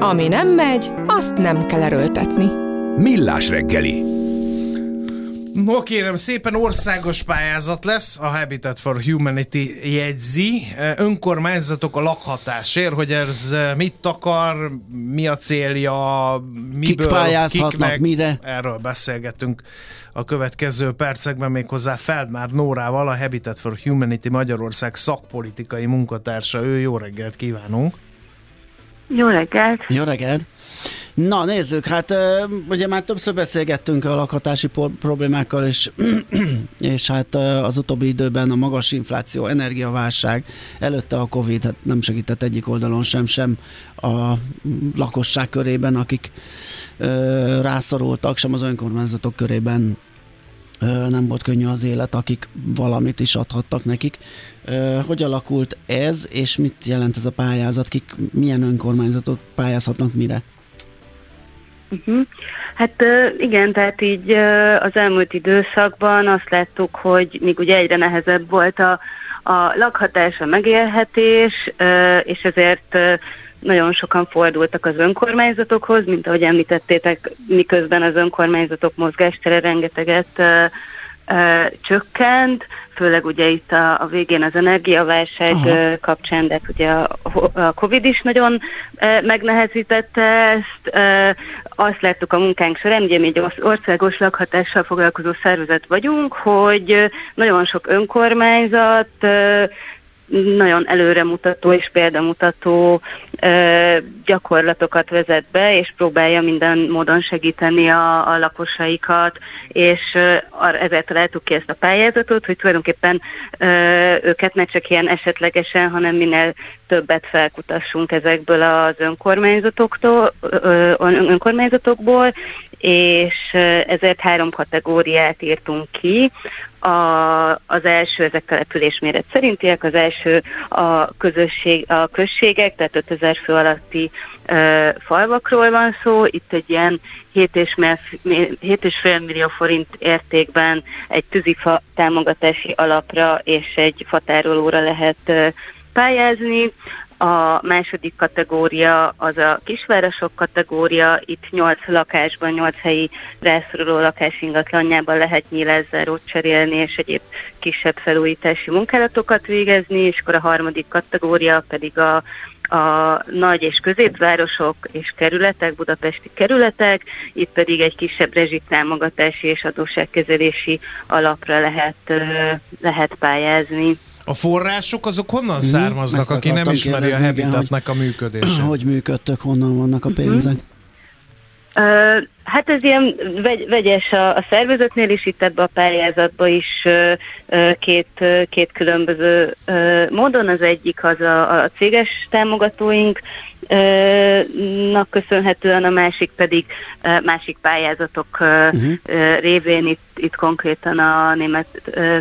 Ami nem megy, azt nem kell erőltetni. Millás reggeli. No kérem, szépen országos pályázat lesz, a Habitat for Humanity jegyzi. Önkormányzatok a lakhatásért, hogy ez mit akar, mi a célja, miből, pályázhatnak, kiknek. mire? Erről beszélgetünk a következő percekben méghozzá Feldmár Nórával, a Habitat for Humanity Magyarország szakpolitikai munkatársa. Ő jó reggelt kívánunk! Jó reggelt! Jó reggelt! Na nézzük, hát ugye már többször beszélgettünk a lakhatási problémákkal, és, és hát az utóbbi időben a magas infláció, energiaválság, előtte a Covid hát nem segített egyik oldalon sem, sem a lakosság körében, akik rászorultak, sem az önkormányzatok körében nem volt könnyű az élet, akik valamit is adhattak nekik. Hogy alakult ez, és mit jelent ez a pályázat? Kik, milyen önkormányzatok pályázhatnak mire? Uh-huh. Hát igen, tehát így az elmúlt időszakban azt láttuk, hogy még ugye egyre nehezebb volt a, a lakhatás, a megélhetés, és ezért nagyon sokan fordultak az önkormányzatokhoz, mint ahogy említettétek, miközben az önkormányzatok mozgástere rengeteget ö, csökkent, főleg ugye itt a, a végén az energiaválság ö, kapcsán, de hát ugye a, a Covid is nagyon ö, megnehezítette ezt. Ö, azt láttuk a munkánk során, ugye mi egy országos lakhatással foglalkozó szervezet vagyunk, hogy nagyon sok önkormányzat ö, nagyon előremutató és példamutató ö, gyakorlatokat vezet be, és próbálja minden módon segíteni a, a lakosaikat, és ö, ezért találtuk ki ezt a pályázatot, hogy tulajdonképpen ö, őket ne csak ilyen esetlegesen, hanem minél többet felkutassunk ezekből az önkormányzatoktól, önkormányzatokból, és ezért három kategóriát írtunk ki. A, az első, ezek település méret szerintiek, az első a, közösség, a községek, tehát 5000 fő alatti ö, falvakról van szó. Itt egy ilyen 7,5 millió forint értékben egy tűzifa támogatási alapra és egy fatárolóra lehet ö, pályázni. A második kategória az a kisvárosok kategória, itt 8 lakásban, 8 helyi rászoruló lakás ingatlanjában lehet nyílászárót cserélni, és egyéb kisebb felújítási munkálatokat végezni, és akkor a harmadik kategória pedig a a nagy és középvárosok és kerületek, budapesti kerületek, itt pedig egy kisebb rezsitámogatási és adósságkezelési alapra lehet, lehet pályázni. A források azok honnan mm-hmm. származnak, aki nem ismeri a Habitatnak a működését? Hogy működtök, honnan vannak a pénzek? Mm-hmm. Uh, hát ez ilyen vegy, vegyes a, a szervezetnél is, itt ebbe a pályázatba is két, két különböző módon. Az egyik az a, a céges támogatóink, nak köszönhetően, a másik pedig másik pályázatok uh-huh. révén itt, itt konkrétan a Német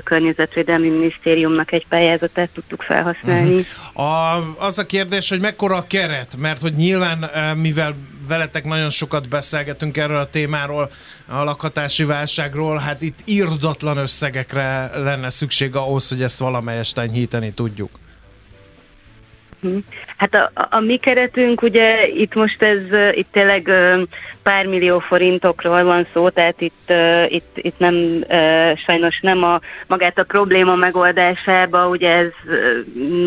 Környezetvédelmi Minisztériumnak egy pályázatát tudtuk felhasználni. Uh-huh. A, az a kérdés, hogy mekkora a keret, mert hogy nyilván, mivel veletek nagyon sokat beszélgetünk erről a témáról, a lakhatási válságról, hát itt írdatlan összegekre lenne szükség ahhoz, hogy ezt valamelyest enyhíteni tudjuk. Mhm. Hát a, a, mi keretünk, ugye itt most ez, itt tényleg pár millió forintokról van szó, tehát itt, itt, itt nem, sajnos nem a magát a probléma megoldásába, ugye ez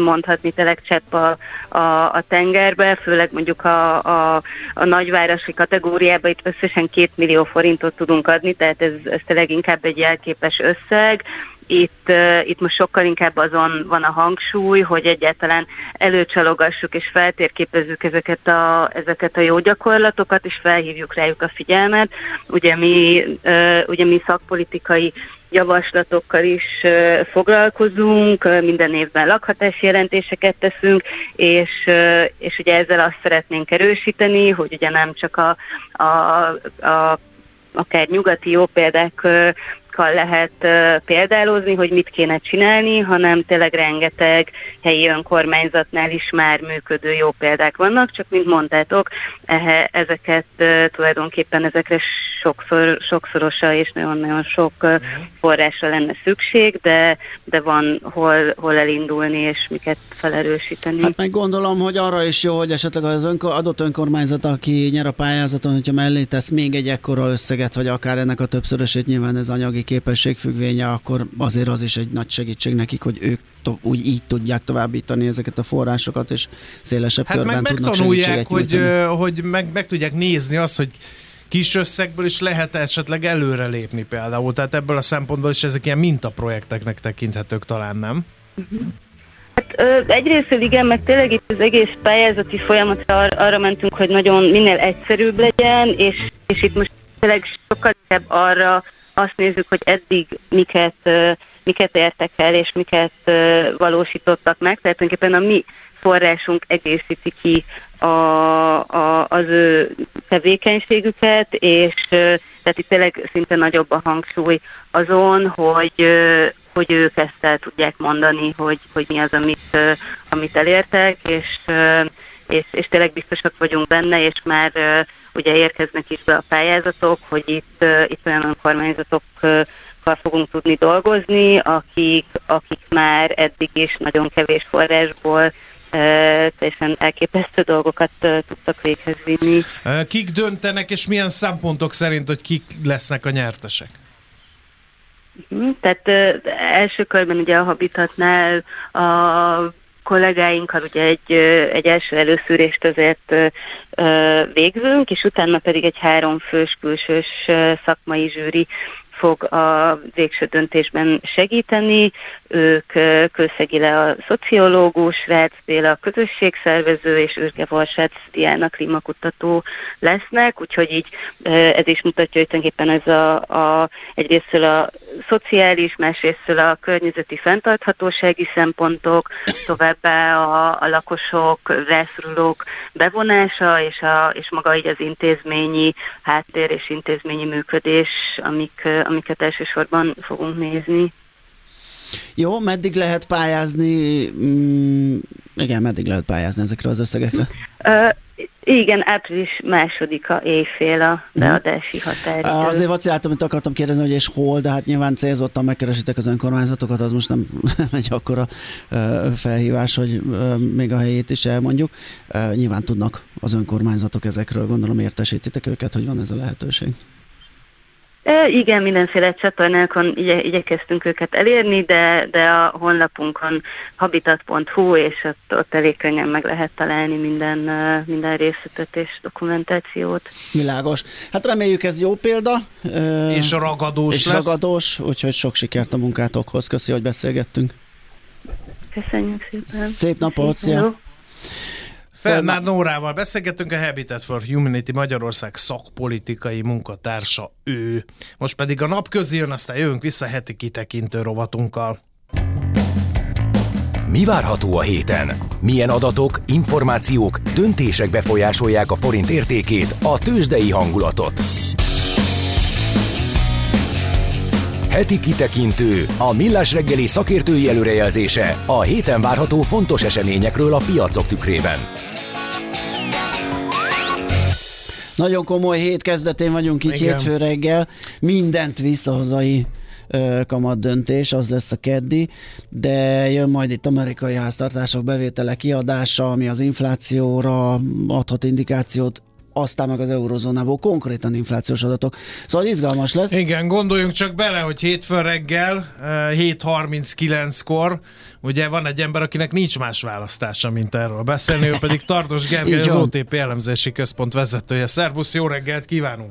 mondhatni tényleg csepp a, a, a tengerbe, főleg mondjuk a, a, a nagyvárosi kategóriába itt összesen két millió forintot tudunk adni, tehát ez, ez tényleg inkább egy jelképes összeg, itt, itt most sokkal inkább azon van a hangsúly, hogy egyáltalán előcsalogassuk és feltérképezzük ezeket a, ezeket a jó gyakorlatokat, és felhívjuk rájuk a figyelmet. Ugye mi, ugye mi szakpolitikai javaslatokkal is foglalkozunk, minden évben lakhatási jelentéseket teszünk, és, és ugye ezzel azt szeretnénk erősíteni, hogy ugye nem csak a, a, a akár nyugati jó példák példákkal lehet példálozni, hogy mit kéne csinálni, hanem tényleg rengeteg helyi önkormányzatnál is már működő jó példák vannak, csak mint mondtátok, ezeket tulajdonképpen ezekre sokszor, sokszorosa és nagyon-nagyon sok forrásra lenne szükség, de, de van hol, hol elindulni és miket felerősíteni. Hát meg gondolom, hogy arra is jó, hogy esetleg az önkor, adott önkormányzat, aki nyer a pályázaton, hogyha mellé tesz még egy ekkora összeget, vagy akár ennek a többszörösét, nyilván ez anyagi képesség függvénye, akkor azért az is egy nagy segítség nekik, hogy ők to- úgy így tudják továbbítani ezeket a forrásokat, és szélesebb hát körben meg tudnak segítséget hogy, hogy meg, meg tudják nézni azt, hogy kis összegből is lehet esetleg előrelépni például. Tehát ebből a szempontból is ezek ilyen mintaprojekteknek tekinthetők talán, nem? Uh-huh. Hát ö, egyrészt igen, meg tényleg itt az egész pályázati folyamatra ar- arra mentünk, hogy nagyon minél egyszerűbb legyen, és, és itt most tényleg sokkal inkább arra azt nézzük, hogy eddig miket, miket értek el, és miket valósítottak meg. Tehát tulajdonképpen a mi forrásunk egészíti ki a, a, az ő tevékenységüket, és tehát itt tényleg szinte nagyobb a hangsúly azon, hogy, hogy ők ezt el tudják mondani, hogy, hogy mi az, amit, amit elértek, és, és, és tényleg biztosak vagyunk benne, és már ugye érkeznek is be a pályázatok, hogy itt, itt olyan önkormányzatokkal fogunk tudni dolgozni, akik, akik már eddig is nagyon kevés forrásból teljesen elképesztő dolgokat tudtak véghez vinni. Kik döntenek, és milyen szempontok szerint, hogy kik lesznek a nyertesek? Uh-huh. Tehát első körben ugye a Habitatnál a kollégáinkkal ugye egy, egy első előszűrést azért végzünk, és utána pedig egy három fős külsős szakmai zsűri fog a végső döntésben segíteni. Ők Kőszegi a szociológus, Rácz Béla a közösségszervező, és Őrge Varsát Diana klímakutató lesznek, úgyhogy így ez is mutatja, hogy tulajdonképpen ez a, a egyrésztől a szociális, másrésztől a környezeti fenntarthatósági szempontok, továbbá a, a lakosok, rászorulók bevonása, és, a, és maga így az intézményi háttér és intézményi működés, amik, amiket elsősorban fogunk nézni. Jó, meddig lehet pályázni? Mm, igen, meddig lehet pályázni ezekre az összegekre? Uh, igen, április másodika éjfél a mhm. beadási határidő. Azért vaciláltam, amit akartam kérdezni, hogy és hol, de hát nyilván célzottan megkeresitek az önkormányzatokat, az most nem egy akkora felhívás, hogy még a helyét is elmondjuk. Nyilván tudnak az önkormányzatok ezekről, gondolom értesítitek őket, hogy van ez a lehetőség. E, igen, mindenféle csatornákon igye, igyekeztünk őket elérni, de, de a honlapunkon habitat.hu, és ott, ott elég könnyen meg lehet találni minden, minden részletet és dokumentációt. Világos. Hát reméljük ez jó példa. És ragadós és lesz. ragadós, úgyhogy sok sikert a munkátokhoz. Köszi, hogy beszélgettünk. Köszönjük szépen. Szép napot, szia! Felmár Nórával beszélgettünk, a Habitat for Humanity Magyarország szakpolitikai munkatársa ő. Most pedig a nap közé jön, aztán jövünk vissza heti kitekintő rovatunkkal. Mi várható a héten? Milyen adatok, információk, döntések befolyásolják a forint értékét, a tőzsdei hangulatot? Heti kitekintő, a millás reggeli szakértői előrejelzése a héten várható fontos eseményekről a piacok tükrében. Nagyon komoly hét kezdetén vagyunk így Igen. hétfő reggel. Mindent visszahozai kamat döntés, az lesz a keddi, de jön majd itt amerikai háztartások bevétele kiadása, ami az inflációra adhat indikációt, aztán meg az eurozónából konkrétan inflációs adatok. Szóval izgalmas lesz. Igen, gondoljunk csak bele, hogy hétfőn reggel 7.39-kor ugye van egy ember, akinek nincs más választása, mint erről beszélni, ő pedig Tardos Gergely, az OTP elemzési központ vezetője. Szerbusz, jó reggelt kívánunk!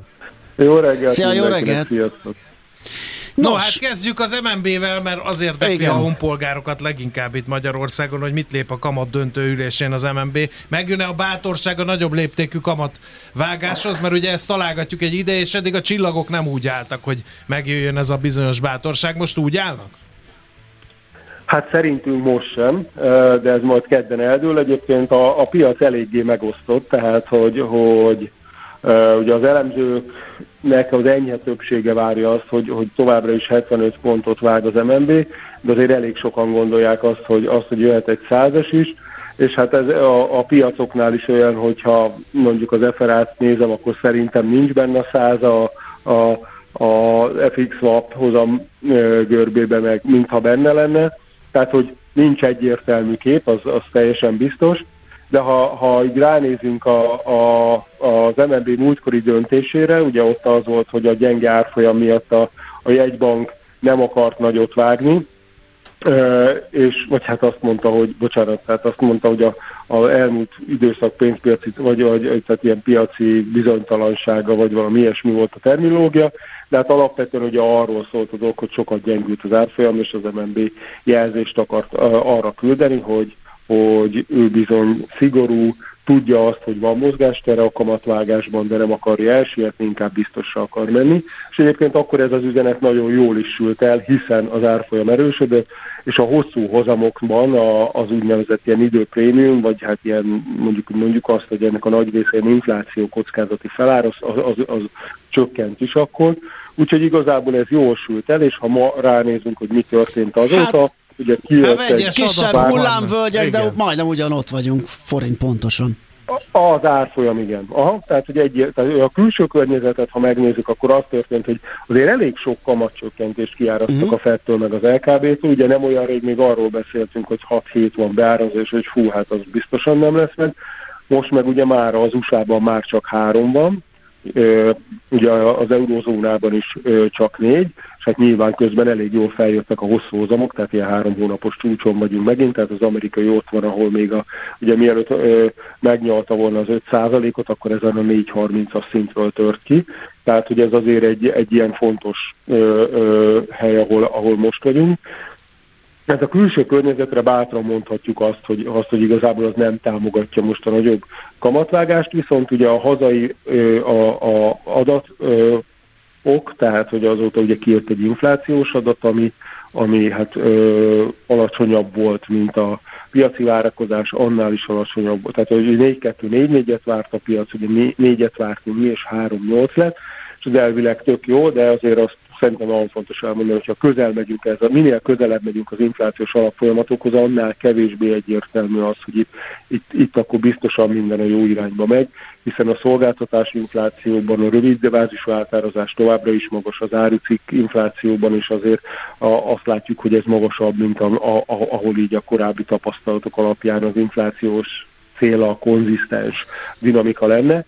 Jó reggelt! Szia, jó reggelt! Sziasztok. No, Nos. hát kezdjük az MNB-vel, mert azért érdekli a honpolgárokat leginkább itt Magyarországon, hogy mit lép a kamat döntő ülésén az MNB. Megjön-e a bátorság a nagyobb léptékű kamat vágáshoz, mert ugye ezt találgatjuk egy ide, és eddig a csillagok nem úgy álltak, hogy megjöjjön ez a bizonyos bátorság. Most úgy állnak? Hát szerintünk most sem, de ez majd kedden eldől. Egyébként a, a piac eléggé megosztott, tehát hogy, hogy ugye az elemzőknek az enyhe többsége várja azt, hogy, hogy továbbra is 75 pontot vág az MNB, de azért elég sokan gondolják azt, hogy, azt, hogy jöhet egy százas is, és hát ez a, a piacoknál is olyan, hogyha mondjuk az FRA-t nézem, akkor szerintem nincs benne a száz a, a, a FX swap hozam görbébe meg, mintha benne lenne. Tehát, hogy nincs egyértelmű kép, az, az teljesen biztos, de ha, ha így ránézünk a, a, az MNB múltkori döntésére, ugye ott az volt, hogy a gyenge árfolyam miatt a, a jegybank nem akart nagyot vágni, és vagy hát azt mondta, hogy, bocsánat, tehát azt mondta, hogy a, a elmúlt időszak pénzpiaci, vagy, vagy tehát ilyen piaci bizonytalansága, vagy valami ilyesmi volt a terminológia, de hát alapvetően ugye arról szólt az ok, hogy sokat gyengült az árfolyam, és az MNB jelzést akart arra küldeni, hogy, hogy ő bizony szigorú, tudja azt, hogy van mozgástere a kamatvágásban, de nem akarja elsietni, inkább biztosra akar menni. És egyébként akkor ez az üzenet nagyon jól is sült el, hiszen az árfolyam erősödött, és a hosszú hozamokban a, az úgynevezett ilyen időprémium, vagy hát ilyen mondjuk, mondjuk azt, hogy ennek a nagy része ilyen infláció kockázati felár, az, az, az, az csökkent is akkor. Úgyhogy igazából ez jól sült el, és ha ma ránézünk, hogy mi történt azóta, hát, ugye kijött hát egy kisebb hullámvölgyek, de majdnem ugyanott vagyunk forint pontosan. Az árfolyam, igen. Aha, tehát, hogy egy, tehát a külső környezetet, ha megnézzük, akkor az történt, hogy azért elég sok kamatcsökkentést kiárasztok uh-huh. a FED-től meg az LKB-től. Ugye nem olyan rég még arról beszéltünk, hogy 6 hét van beárazó, és hogy fú, hát az biztosan nem lesz meg. Most meg ugye már az USA-ban már csak három van, ugye az eurózónában is csak négy, és hát nyilván közben elég jól feljöttek a hosszú hozamok, tehát ilyen három hónapos csúcson vagyunk megint, tehát az amerikai ott van, ahol még a, ugye mielőtt megnyalta volna az 5%-ot, akkor ezen a 4.30-as szintről tört ki, tehát ugye ez azért egy, egy ilyen fontos hely, ahol, ahol most vagyunk. Tehát a külső környezetre bátran mondhatjuk azt, hogy, azt, hogy igazából az nem támogatja most a nagyobb kamatvágást, viszont ugye a hazai a, a adat ok, tehát hogy azóta ugye kijött egy inflációs adat, ami, ami hát ö, alacsonyabb volt, mint a piaci várakozás, annál is alacsonyabb volt. Tehát hogy 4-2-4-4-et várt a piac, ugye 4-et vártunk mi, és 3-8 lett, az elvileg tök jó, de azért azt szerintem nagyon fontos elmondani, hogyha közel megyünk ez, minél közelebb megyünk az inflációs alapfolyamatokhoz, annál kevésbé egyértelmű az, hogy itt, itt, itt akkor biztosan minden a jó irányba megy, hiszen a szolgáltatás inflációban a rövid devázisú átározás továbbra is magas, az árucik inflációban is azért a, azt látjuk, hogy ez magasabb, mint a, a, ahol így a korábbi tapasztalatok alapján az inflációs cél a konzisztens dinamika lenne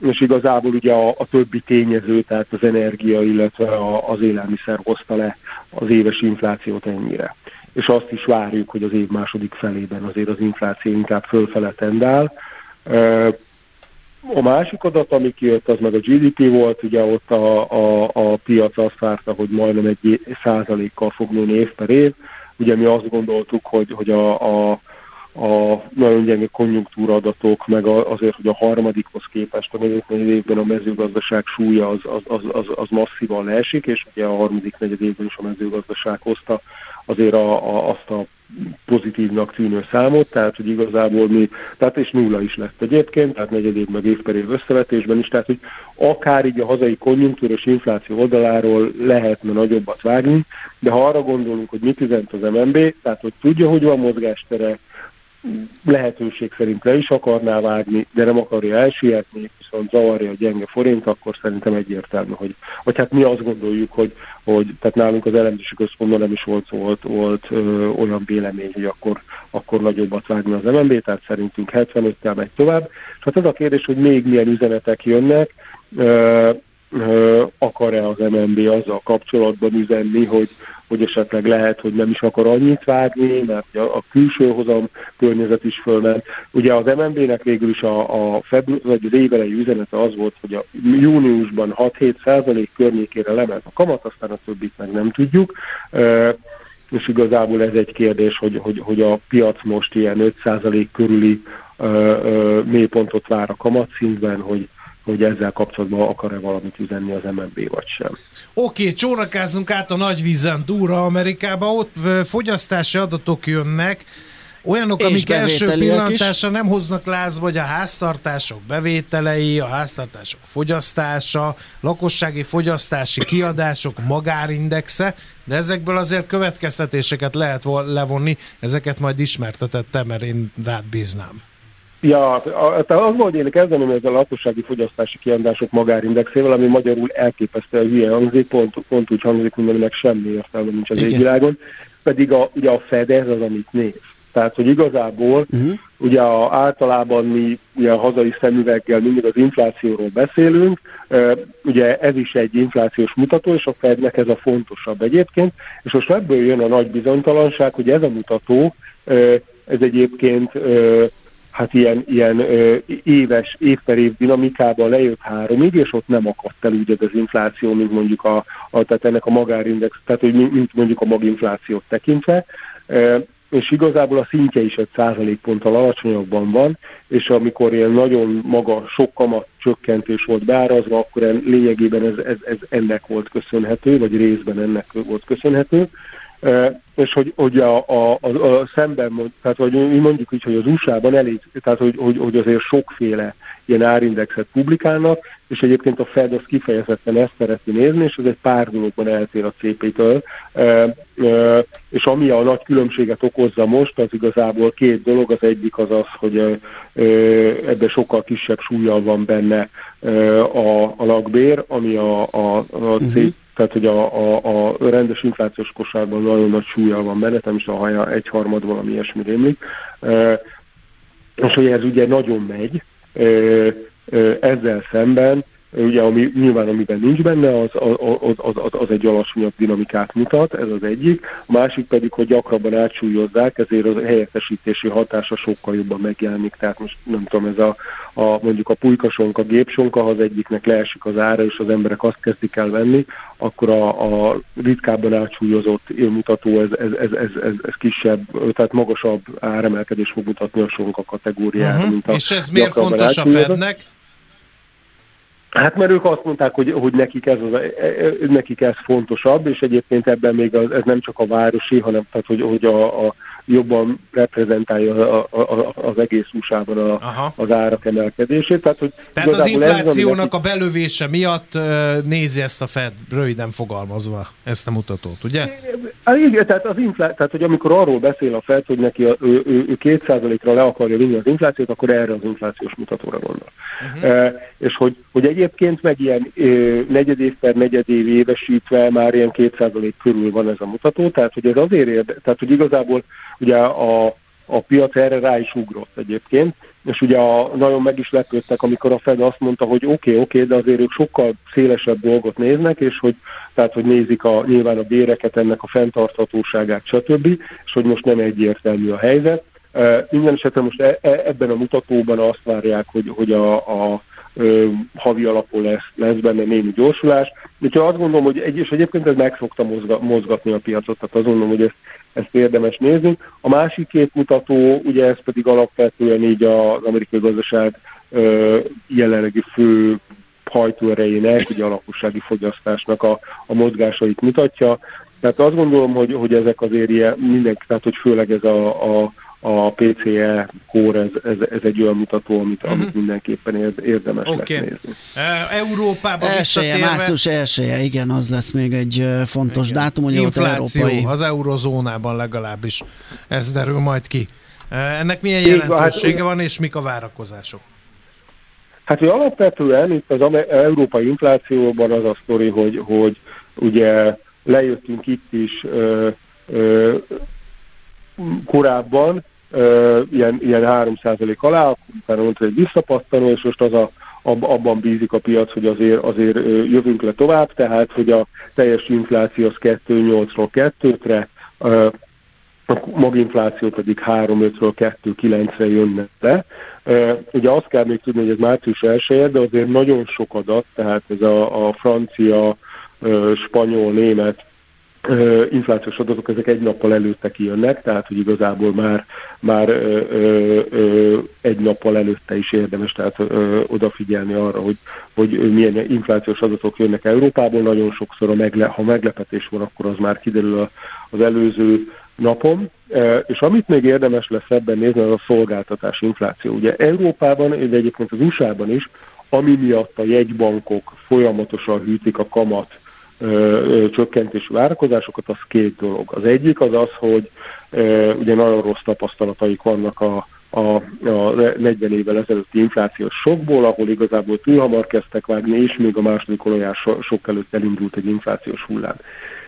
és igazából ugye a, a többi tényező, tehát az energia, illetve a, az élelmiszer hozta le az éves inflációt ennyire. És azt is várjuk, hogy az év második felében azért az infláció inkább fölfele tendál. A másik adat, ami kijött, az meg a GDP volt, ugye ott a, a, a piac azt várta, hogy majdnem egy százalékkal fog nőni év per év. Ugye mi azt gondoltuk, hogy, hogy a, a a nagyon gyenge konjunktúradatok, meg azért, hogy a harmadikhoz képest a negyed évben a mezőgazdaság súlya az, az, az, az, az masszívan leesik, és ugye a harmadik negyed évben is a mezőgazdaság hozta azért a, a, azt a pozitívnak tűnő számot, tehát hogy igazából mi, tehát és nulla is lett egyébként, tehát negyed év meg év per év összevetésben is, tehát hogy akár így a hazai konjunktúros infláció oldaláról lehetne nagyobbat vágni, de ha arra gondolunk, hogy mit üzent az MNB, tehát hogy tudja, hogy van mozgástere, lehetőség szerint le is akarná vágni, de nem akarja elsietni, viszont zavarja a gyenge forint, akkor szerintem egyértelmű, hogy, vagy hát mi azt gondoljuk, hogy, hogy tehát nálunk az elemzési központban nem is volt, volt, volt ö, olyan vélemény, hogy akkor, akkor nagyobbat vágni az MNB, tehát szerintünk 75-tel megy tovább. És hát az a kérdés, hogy még milyen üzenetek jönnek, ö, akar-e az MNB azzal kapcsolatban üzenni, hogy, hogy esetleg lehet, hogy nem is akar annyit vágni, mert a, külső hozam környezet is fölment. Ugye az MNB-nek végül is a, a február, vagy az évelei üzenete az volt, hogy a júniusban 6-7 százalék környékére lement a kamat, aztán a többit meg nem tudjuk. És igazából ez egy kérdés, hogy, hogy, hogy a piac most ilyen 5 százalék körüli mélypontot vár a kamatszintben, hogy, hogy ezzel kapcsolatban akar-e valamit üzenni az MNB vagy sem. Oké, okay, csónakázzunk át a nagy vízen túlra Amerikába, ott fogyasztási adatok jönnek, olyanok, és amik első pillantásra nem hoznak lázba, vagy a háztartások bevételei, a háztartások fogyasztása, lakossági fogyasztási kiadások magárindexe, de ezekből azért következtetéseket lehet levonni, ezeket majd ismertetettem, mert én rád bíznám. Ja, tehát az volt én kezdeném ezzel a lakossági fogyasztási kiadások magárindexével, ami magyarul elképesztően hülye hangzik, pont, pont úgy hangzik, mint aminek semmi értelme nincs az égvilágon, pedig a, ugye a Fed ez az, amit néz. Tehát, hogy igazából uh-huh. ugye a, általában mi ugye a hazai szemüveggel mindig az inflációról beszélünk, ugye ez is egy inflációs mutató, és a Fednek ez a fontosabb egyébként, és most ebből jön a nagy bizonytalanság, hogy ez a mutató, ez egyébként hát ilyen, ilyen ö, éves, év per év dinamikában lejött háromig, és ott nem akadt el úgy az infláció, mint mondjuk a, a tehát ennek a magárindex, tehát hogy mint mondjuk a maginflációt tekintve. E, és igazából a szintje is egy százalékponttal alacsonyabban van, és amikor ilyen nagyon maga, sok kamat csökkentés volt beárazva, akkor lényegében ez, ez, ez ennek volt köszönhető, vagy részben ennek volt köszönhető és hogy, hogy a, a, a, a szemben, tehát hogy mi mondjuk így, hogy az USA-ban elég, tehát hogy, hogy, hogy azért sokféle ilyen árindexet publikálnak, és egyébként a Fed az kifejezetten ezt szereti nézni, és ez egy pár dologban eltér a CP-től. E, e, és ami a nagy különbséget okozza most, az igazából két dolog. Az egyik az az, hogy e, ebben sokkal kisebb súlyjal van benne e, a, a lakbér, ami a, a, a uh-huh tehát hogy a, a, a rendes inflációs kosárban nagyon nagy súlya van benne, nem is a haja egyharmad valami ilyesmi rémlik, és hogy ez ugye nagyon megy, ezzel szemben ugye ami, nyilván amiben nincs benne, az, az, az, az, az egy alacsonyabb dinamikát mutat, ez az egyik. A másik pedig, hogy gyakrabban átsúlyozzák, ezért az helyettesítési hatása sokkal jobban megjelenik. Tehát most nem tudom, ez a, a mondjuk a pulykasonka, a gépsonka, ha az egyiknek leesik az ára, és az emberek azt kezdik el venni, akkor a, a ritkábban átsúlyozott mutató ez, ez, ez, ez, ez, ez kisebb, tehát magasabb áremelkedés fog mutatni a sonka kategóriára, uh-huh. mint a És ez miért fontos a Fednek? Hát mert ők azt mondták, hogy, hogy nekik, ez az, e, e, nekik ez fontosabb, és egyébként ebben még az, ez nem csak a városi, hanem tehát, hogy, hogy a, a jobban reprezentálja a, a, az egész USA-ban a, az árak emelkedését. Tehát, hogy Tehát az inflációnak ez, a belövése miatt nézi ezt a Fed, röviden fogalmazva, ezt a mutatót, ugye? Igen, tehát, az inflá... tehát hogy amikor arról beszél a Fed, hogy neki a, ő, ő, ő 2%-ra le akarja vinni az inflációt, akkor erre az inflációs mutatóra gondol. Uh-huh. E, és hogy, hogy egyébként meg ilyen e, negyedév per negyedév évesítve már ilyen 2% körül van ez a mutató, tehát hogy ez azért érde, tehát hogy igazából ugye a, a piac erre rá is ugrott egyébként, és ugye a, nagyon meg is lepődtek, amikor a Fed azt mondta, hogy oké, okay, oké, okay, de azért ők sokkal szélesebb dolgot néznek, és hogy, tehát, hogy nézik a, nyilván a béreket, ennek a fenntarthatóságát, stb., és hogy most nem egyértelmű a helyzet. Uh, minden esetre most e, e, ebben a mutatóban azt várják, hogy, hogy a, a ö, havi alapon lesz, lesz benne némi gyorsulás. Úgyhogy azt gondolom, hogy egy, és egyébként ez meg szokta mozga, mozgatni a piacot, tehát azt gondolom, hogy ezt, ezt érdemes nézni. A másik két mutató, ugye ez pedig alapvetően így az amerikai gazdaság jelenlegi fő hajtóerejének, ugye a lakossági fogyasztásnak a, a mozgásait mutatja. Tehát azt gondolom, hogy, hogy ezek azért ilyen mindenki, tehát hogy főleg ez a, a a PCE kór, ez, ez, ez egy olyan mutató, amit, uh-huh. amit mindenképpen érdemes okay. lesz nézni. Uh, Európában elsője, március elsője, igen, az lesz még egy fontos igen. dátum, hogy Infláció ott európai... az eurozónában legalábbis, ez derül majd ki. Ennek milyen jelentősége hát, van, és mik a várakozások? Hát, hogy alapvetően itt az európai inflációban az a sztori, hogy, hogy ugye lejöttünk itt is ö, ö, korábban, ilyen, ilyen 3% alá, utána mondta egy visszapattanó, és most az a, abban bízik a piac, hogy azért, azért jövünk le tovább, tehát hogy a teljes infláció az 2,8-ról 2-re, a maginfláció pedig 3,5-ről 2,9-re jönne le. Ugye azt kell még tudni, hogy ez március 1 de azért nagyon sok adat, tehát ez a, a francia, spanyol, német inflációs adatok ezek egy nappal előtte kijönnek, tehát hogy igazából már, már ö, ö, egy nappal előtte is érdemes tehát ö, odafigyelni arra, hogy, hogy milyen inflációs adatok jönnek Európából. Nagyon sokszor, a megle, ha meglepetés van, akkor az már kiderül az előző napon. És amit még érdemes lesz ebben nézni, az a szolgáltatás infláció. Ugye Európában, de egyébként az USA-ban is, ami miatt a jegybankok folyamatosan hűtik a kamat csökkentésű várakozásokat, az két dolog. Az egyik az az, hogy ugye nagyon rossz tapasztalataik vannak a, a, a 40 évvel ezelőtti inflációs sokból, ahol igazából túl hamar kezdtek vágni, és még a második olajás sok előtt elindult egy inflációs hullám.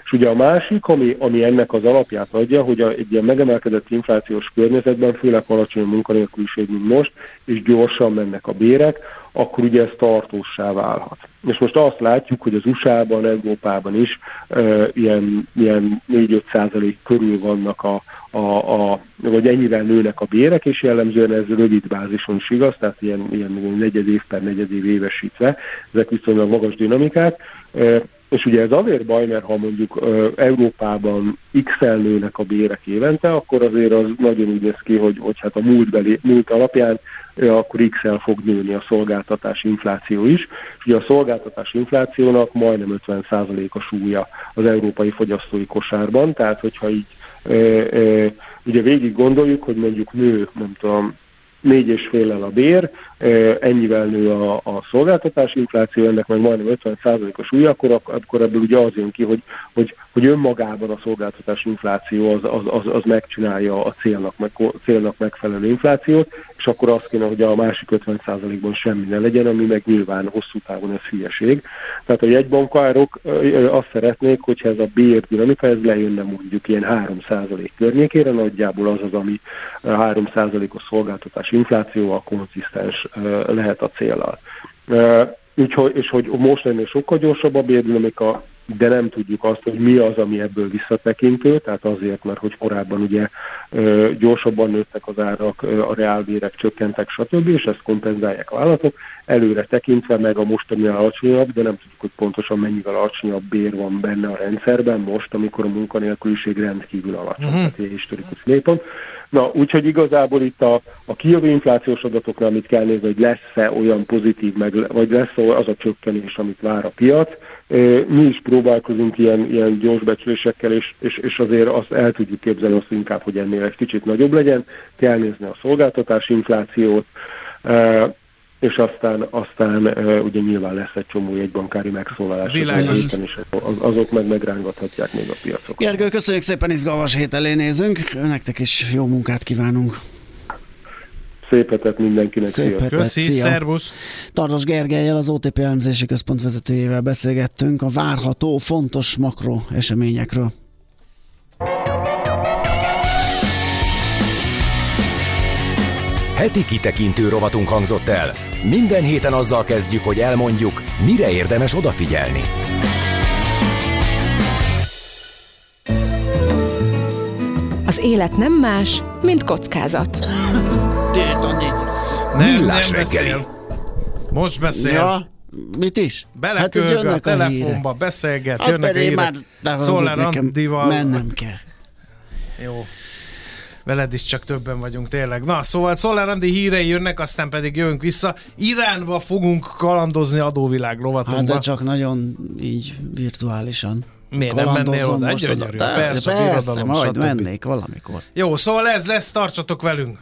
És ugye a másik, ami, ami ennek az alapját adja, hogy a, egy ilyen megemelkedett inflációs környezetben, főleg alacsony munkanélküliség, mint most, és gyorsan mennek a bérek, akkor ugye ez tartósá válhat. És most azt látjuk, hogy az USA-ban, Európában is e, ilyen, ilyen 4-5 százalék körül vannak a, a, a, vagy ennyivel nőnek a bérek, és jellemzően ez rövid bázison is igaz, tehát ilyen, ilyen negyed év per negyed év évesítve, ezek viszonylag magas dinamikák. És ugye ez azért baj, mert ha mondjuk Európában x nőnek a bérek évente, akkor azért az nagyon úgy néz ki, hogy, hogy hát a múltbeli, múlt alapján akkor x fog nőni a szolgáltatás infláció is. És ugye a szolgáltatás inflációnak majdnem 50% a súlya az európai fogyasztói kosárban, tehát hogyha így ugye végig gondoljuk, hogy mondjuk nő, nem tudom, négy és félel a bér, ennyivel nő a, a szolgáltatás infláció, ennek meg majdnem 50%-os új, akkor, akkor ebből ugye az jön ki, hogy, hogy, hogy önmagában a szolgáltatás infláció az, az, az, az megcsinálja a célnak, meg, célnak megfelelő inflációt, és akkor azt kéne, hogy a másik 50%-ban semmi ne legyen, ami meg nyilván hosszú távon ez hülyeség. Tehát a jegybankárok azt szeretnék, hogyha ez a bér dinamika, ez lejönne mondjuk ilyen 3% környékére, nagyjából az az, ami 3%-os szolgáltatás infláció a lehet a célral. Úgyhogy, és hogy most ennél sokkal gyorsabb a bérdinamika, de nem tudjuk azt, hogy mi az, ami ebből visszatekintő, tehát azért, mert hogy korábban ugye gyorsabban nőttek az árak, a reálbérek csökkentek, stb., és ezt kompenzálják a vállalatok. Előre tekintve meg a mostani alacsonyabb, de nem tudjuk, hogy pontosan mennyivel alacsonyabb bér van benne a rendszerben most, amikor a munkanélküliség rendkívül alacsony, uh-huh. tehát egy historikus mélypont. Na, úgyhogy igazából itt a, a kijövő inflációs adatoknál, amit kell nézni, hogy lesz-e olyan pozitív, meg, vagy lesz az a csökkenés, amit vár a piac. Mi is próbálkozunk ilyen, ilyen gyors becslésekkel, és, és, és azért azt el tudjuk képzelni azt inkább, hogy ennél egy kicsit nagyobb legyen. Kell nézni a szolgáltatás inflációt, és aztán, aztán ugye nyilván lesz egy csomó jegybankári megszólalás, Világos. és azok meg megrángathatják még a piacokat. Gergő, köszönjük szépen, izgalmas hét elé nézünk. Nektek is jó munkát kívánunk. Szép hetet mindenkinek. Szép hetet, Köszi, szia. szervusz! Tardos Gergelyel, az OTP elemzési központ vezetőjével beszélgettünk a várható fontos makro eseményekről. Heti kitekintő rovatunk hangzott el. Minden héten azzal kezdjük, hogy elmondjuk, mire érdemes odafigyelni. Az élet nem más, mint kockázat. Nem, Millás nem reggeli. beszél. Most beszél. Ja, mit is? Belekölg így a jönnek telefonba, hírek. beszélget, Hát jönnek a hírek. már Szolár Andival. mennem kell. Jó. Veled is csak többen vagyunk tényleg. Na, szóval Szolár Andi hírei jönnek, aztán pedig jövünk vissza. Iránba fogunk kalandozni adóvilág Hát rovatunkba. de csak nagyon így virtuálisan. Miért nem mennél oda? most Gyönyörű. Persze, persze birodalom, majd mennék valamikor. Jó, szóval ez lesz, tartsatok velünk.